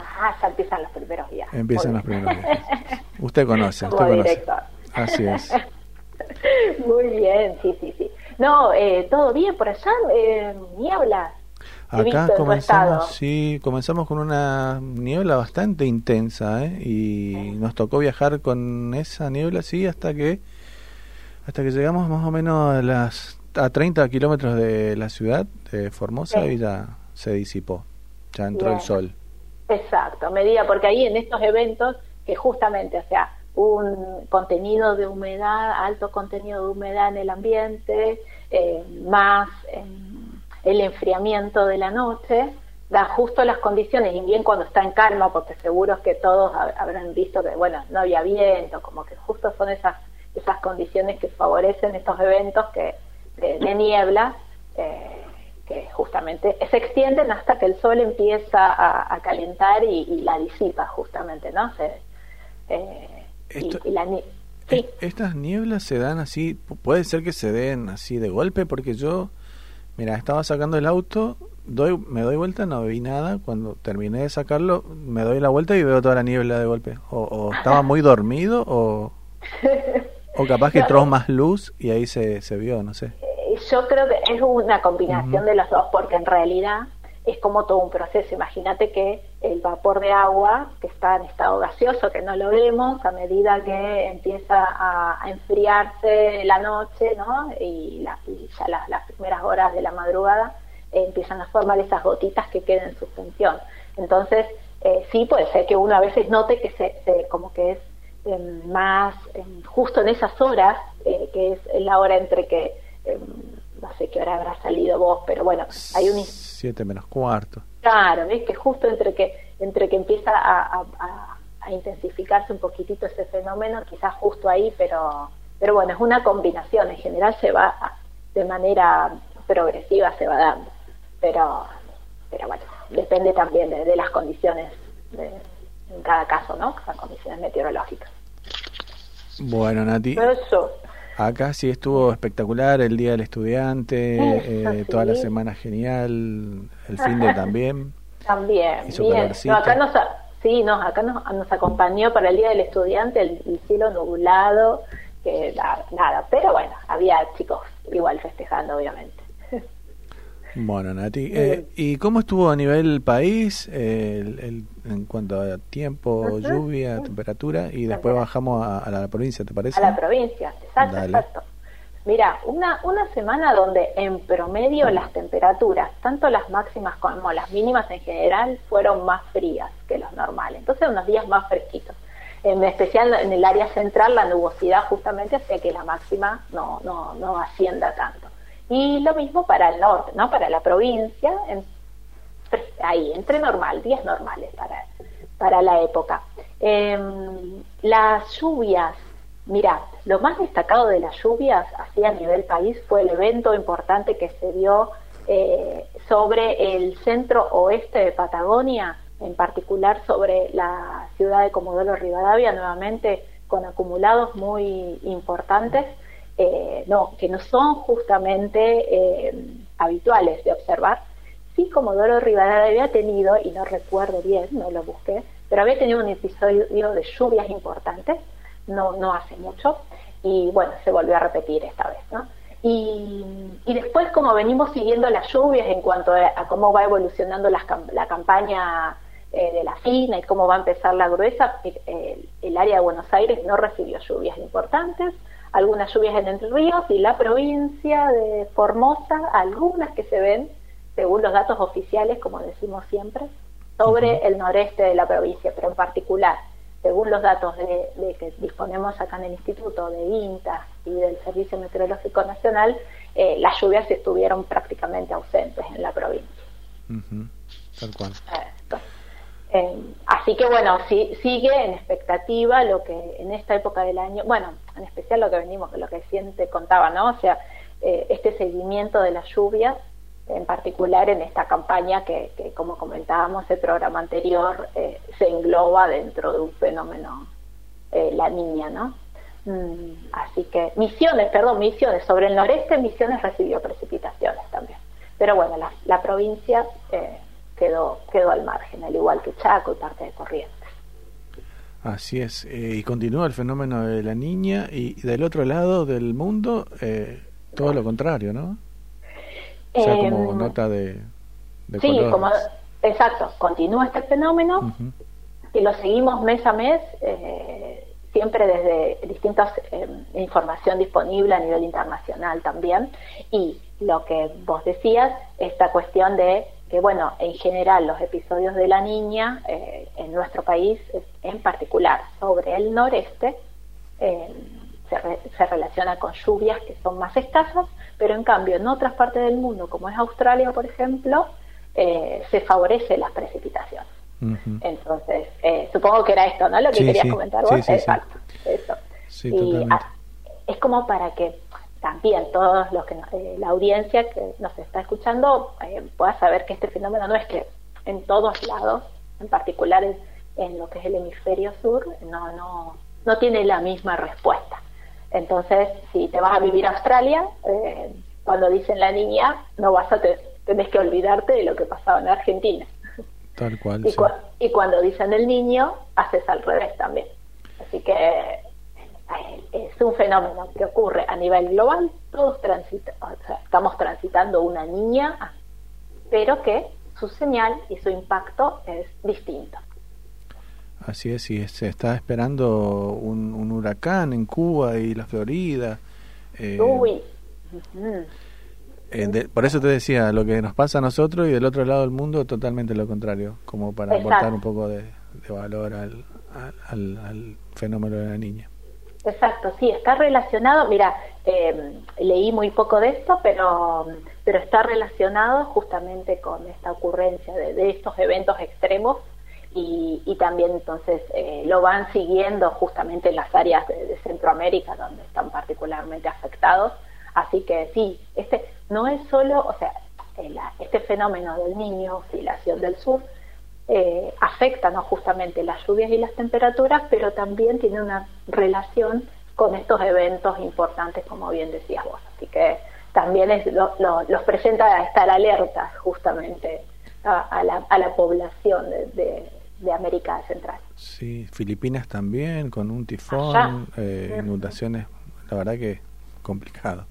Ah, ya empiezan los primeros días. Empiezan los primeros días. Usted conoce, usted. Así es. Muy bien, sí, sí, sí. No, eh, todo bien por allá, eh, niebla. Acá comenzamos, sí, comenzamos con una niebla bastante intensa, ¿eh? Y nos tocó viajar con esa niebla, sí, hasta que hasta que llegamos más o menos a las a 30 kilómetros de la ciudad de Formosa Sí. y ya se disipó, ya entró el sol. Exacto, medida, porque ahí en estos eventos, que justamente, o sea, un contenido de humedad, alto contenido de humedad en el ambiente, eh, más eh, el enfriamiento de la noche, da justo las condiciones, y bien cuando está en calma, porque seguro que todos hab- habrán visto que, bueno, no había viento, como que justo son esas, esas condiciones que favorecen estos eventos que de, de niebla, eh, que justamente se extienden hasta que el sol empieza a, a calentar y, y la disipa justamente, ¿no? Se, eh, y, y la sí, Estas nieblas se dan así, pu- puede ser que se den así de golpe, porque yo, mira, estaba sacando el auto, doy, me doy vuelta, no vi nada, cuando terminé de sacarlo, me doy la vuelta y veo toda la niebla de golpe. O, o estaba muy dormido, o, o capaz que entró más luz y ahí se, se vio, no sé. Yo creo que es una combinación de los dos, porque en realidad es como todo un proceso. Imagínate que el vapor de agua, que está en estado gaseoso, que no lo vemos, a medida que empieza a, a enfriarse la noche, ¿no? Y, la- y ya las, las primeras horas de la madrugada eh, empiezan a formar esas gotitas que quedan en suspensión. Entonces, eh, sí puede ser que uno a veces note que se, se- como que es eh, más eh, justo en esas horas, eh, que es la hora entre que, eh, no sé qué hora habrá salido vos, pero bueno, hay un Siete menos cuarto. Claro, ves que justo entre que entre que empieza a, a- a- intensificarse un poquitito ese fenómeno, quizás justo ahí, pero pero bueno, es una combinación. En general se va de manera progresiva se va dando, pero pero bueno, depende también de, de las condiciones de- en cada caso, ¿no? Las condiciones meteorológicas. Bueno, Nati, Eso. Acá sí estuvo espectacular el Día del Estudiante, eh, toda la semana genial, el fin de también. También, Hizo bien. No, acá nos, sí, no, acá nos, nos acompañó para el Día del Estudiante el, el cielo nublado, que nada, pero bueno, había chicos igual festejando, obviamente. Bueno, Nati, eh, ¿y cómo estuvo a nivel país eh, el- el- en cuanto a tiempo, lluvia, temperatura? Y después bajamos a, a la provincia, ¿te parece? A la provincia, exacto, Dale. exacto. Mira, una, una semana donde en promedio las temperaturas, tanto las máximas como las mínimas en general, fueron más frías que los normales. Entonces, unos días más fresquitos. En especial en el área central, la nubosidad justamente hacía que la máxima no, no, no ascienda tanto. Y lo mismo para el norte, ¿no? Para la provincia, en- ahí, entre normal, días normales para, para la época. Em, las lluvias, mira, lo más destacado de las lluvias así a nivel país fue el evento importante que se dio eh, sobre el centro oeste de Patagonia, en particular sobre la ciudad de Comodoro Rivadavia, nuevamente con acumulados muy importantes, eh, no, que no son justamente eh, habituales de observar. Sí, Comodoro Rivadavia había tenido, y no recuerdo bien, no lo busqué, pero había tenido un episodio de lluvias importantes, no, no hace mucho, y bueno, se volvió a repetir esta vez, ¿no? y, después, como venimos siguiendo las lluvias en cuanto a, cómo va evolucionando la, la campaña eh, de la fina y cómo va a empezar la gruesa, eh, el área de Buenos Aires no recibió lluvias importantes, algunas lluvias en Entre Ríos y la provincia de Formosa, algunas que se ven, según los datos oficiales, como decimos siempre, sobre el noreste de la provincia, pero en particular, según los datos de, que disponemos acá en el Instituto de INTA y del Servicio Meteorológico Nacional, eh, las lluvias estuvieron prácticamente ausentes en la provincia. Tal cual. Eh, así que bueno, sí, sigue en expectativa lo que en esta época del año, bueno, en especial lo que venimos, lo que siente contaba, ¿no? O sea, eh, este seguimiento de las lluvias en particular en esta campaña que, como comentábamos el programa anterior, eh, se engloba dentro de un fenómeno, eh, la niña, ¿no? Mm, así que Misiones, perdón, Misiones, sobre el noreste Misiones recibió precipitaciones también. Pero bueno, la, provincia eh, quedó, quedó al margen, al igual que Chaco y parte de Corrientes. Así es, y continúa el fenómeno de la niña y del otro lado del mundo todo lo contrario, ¿no? O sea, como em, nota de, Sí, como, exacto, continúa este fenómeno y lo seguimos mes a mes, eh, siempre desde distintas eh, información disponible a nivel internacional también. Y lo que vos decías, esta cuestión de que, bueno, en general los episodios de la niña eh, en nuestro país, en particular sobre el noreste, eh, se, relaciona con lluvias que son más escasas, pero en cambio en otras partes del mundo, como es Australia, por ejemplo, eh, se favorece las precipitaciones. Entonces, eh, supongo que era esto, ¿no? Lo que querías comentar vos. Exacto, eso. y es como para que también todos los que eh, la audiencia que nos está escuchando pueda saber que este fenómeno no es que en todos lados, en particular en, en lo que es el hemisferio sur, no no no tiene la misma respuesta. Entonces, si te vas a vivir a Australia, eh, cuando dicen la niña, no vas a tener tenés que olvidarte de lo que pasaba en Argentina. Tal cual. Y, cuando dicen el niño, haces al revés también. Así que eh, es un fenómeno que ocurre a nivel global. Todos transitan, o sea, estamos transitando una niña, pero que su señal y su impacto es distinto. Así es, y se está esperando un, huracán en Cuba y la Florida. Eh, Uy. Eh, por eso te decía, lo que nos pasa a nosotros y del otro lado del mundo totalmente lo contrario, como para aportar un poco de, valor al, al, fenómeno de la niña. Exacto, sí, está relacionado, mira, eh, leí muy poco de esto, pero, pero está relacionado justamente con esta ocurrencia de, estos eventos extremos y, también entonces eh, lo van siguiendo justamente en las áreas de, Centroamérica donde están particularmente afectados. Así que sí, este no es solo, o sea, este fenómeno del niño, oscilación del sur, eh, afecta no justamente las lluvias y las temperaturas, pero también tiene una relación con estos eventos importantes, como bien decías vos. Así que también es, los presenta a estar alertas justamente a, la, a la población de, de América Central. Sí, Filipinas también, con un tifón, eh, inundaciones, la verdad que complicado.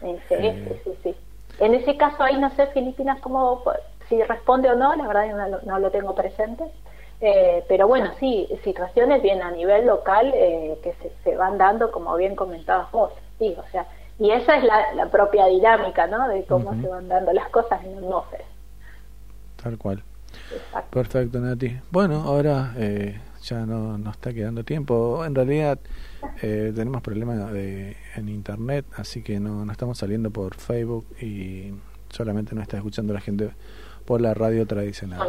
Sí, eh, sí, sí, En ese caso ahí no sé Filipinas cómo, si responde o no, la verdad no, lo tengo presente. Eh, pero bueno, sí, situaciones bien a nivel local que se, van dando, como bien comentabas vos, sí, o sea, y esa es la, propia dinámica, ¿no? De cómo se van dando las cosas en un Tal cual. Perfecto, Nati. Bueno, ahora eh, ya no nos está quedando tiempo. En realidad eh, tenemos problemas de, en internet, así que no, no estamos saliendo por Facebook y solamente nos está escuchando la gente por la radio tradicional.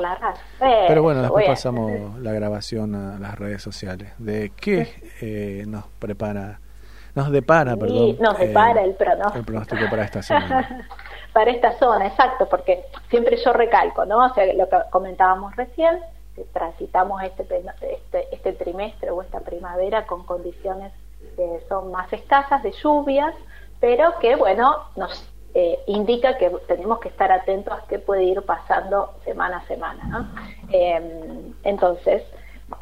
Pero bueno, después pasamos la grabación a las redes sociales. ¿De qué eh, nos prepara, nos depara, perdón? Nos depara el pronóstico. El pronóstico para esta semana. para esta zona, exacto, porque siempre yo recalco, ¿no? O sea, lo que comentábamos recién, que transitamos este, este, este trimestre o esta primavera con condiciones que son más escasas de lluvias, pero que, bueno, nos eh, indica que tenemos que estar atentos a qué puede ir pasando semana a semana, ¿no? Em, entonces,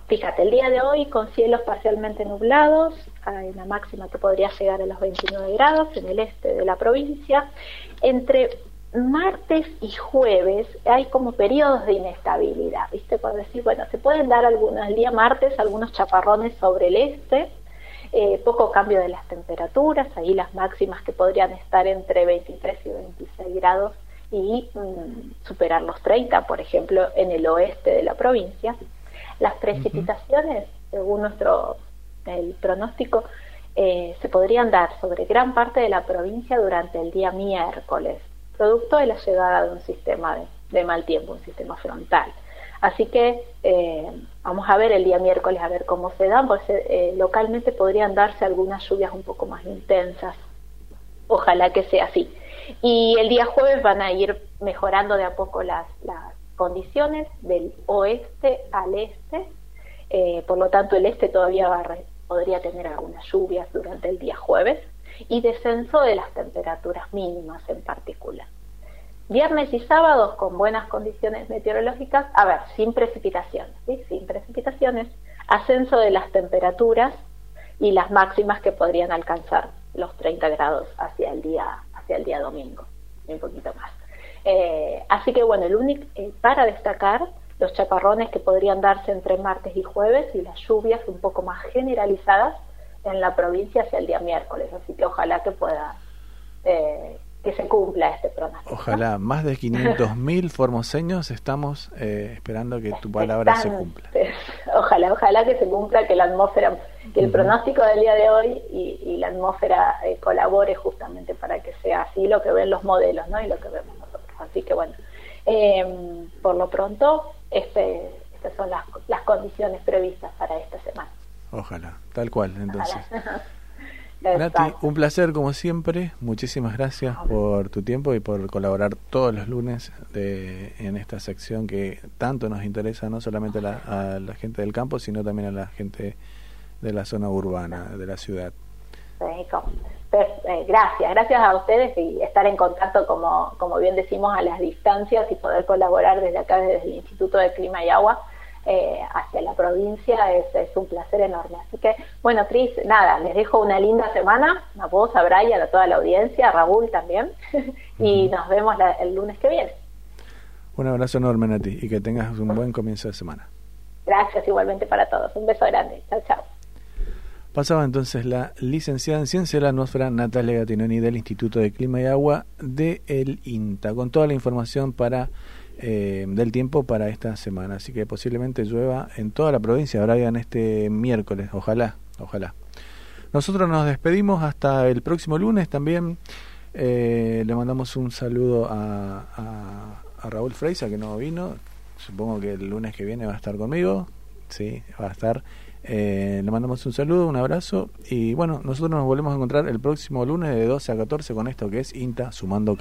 fíjate, el día de hoy con cielos parcialmente nublados, hay una máxima que podría llegar a los 29 grados en el este de la provincia. Entre martes y jueves hay como periodos de inestabilidad, ¿viste? Por decir, bueno, se pueden dar algunos, el día martes algunos chaparrones sobre el este, eh, poco cambio de las temperaturas, ahí las máximas que podrían estar entre 23 y 26 grados y mm, superar los 30, por ejemplo, en el oeste de la provincia. Las precipitaciones, según nuestro el pronóstico, eh, se podrían dar sobre gran parte de la provincia durante el día miércoles, producto de la llegada de un sistema de, mal tiempo, un sistema frontal. Así que eh, vamos a ver el día miércoles a ver cómo se dan, porque eh, localmente podrían darse algunas lluvias un poco más intensas. Ojalá que sea así. Y el día jueves van a ir mejorando de a poco las, las condiciones del oeste al este. Eh, por lo tanto, el este todavía va podría tener algunas lluvias durante el día jueves y descenso de las temperaturas mínimas en particular. Viernes y sábados con buenas condiciones meteorológicas, a ver, sin precipitaciones, ¿sí? sin precipitaciones, ascenso de las temperaturas y las máximas que podrían alcanzar los 30 grados hacia el día, hacia el día domingo, un poquito más. Eh, así que bueno, el único, eh, para destacar los chaparrones que podrían darse entre martes y jueves y las lluvias un poco más generalizadas en la provincia hacia el día miércoles. Así que ojalá que pueda, eh, que se cumpla este pronóstico. Ojalá, más de 500.000 formoseños estamos eh, esperando que tu palabra se cumpla. Ojalá, ojalá que se cumpla, que la atmósfera, que el pronóstico del día de hoy y, la atmósfera eh, colabore justamente para que sea así lo que ven los modelos ¿no? y lo que vemos nosotros. Así que bueno, por lo pronto este, estas son las, las condiciones previstas para esta semana. Ojalá, tal cual, entonces. Nati, un placer como siempre. Muchísimas gracias por tu tiempo y por colaborar todos los lunes de, en esta sección que tanto nos interesa, no solamente a la gente del campo, sino también a la gente de la zona urbana, de la ciudad. Eh, gracias, gracias a ustedes y estar en contacto, como, como bien decimos, a las distancias y poder colaborar desde acá, desde el Instituto de Clima y Agua, eh, hacia la provincia, es, es, un placer enorme. Así que, bueno, Cris, nada, les dejo una linda semana, a vos, a Brian, a toda la audiencia, a Raúl también, y nos vemos el lunes que viene. Un abrazo enorme, Nati, y que tengas un buen comienzo de semana. Gracias igualmente para todos. Un beso grande. Chao, chao. Pasaba entonces la licenciada en Ciencia de la Atmósfera Natalia Gatinoni del Instituto de Clima y Agua de el INTA, con toda la información para eh, del tiempo para esta semana. Así que posiblemente llueva en toda la provincia, en este miércoles, ojalá, ojalá. Nosotros nos despedimos hasta el próximo lunes también. Eh, le mandamos un saludo a, a, a Raúl Freisa que no vino. Supongo que el lunes que viene va a estar conmigo. Sí, va a estar. Eh, le mandamos un saludo, un abrazo y bueno, nosotros nos volvemos a encontrar el próximo lunes de 12 a 14 con esto que es INTA Sumando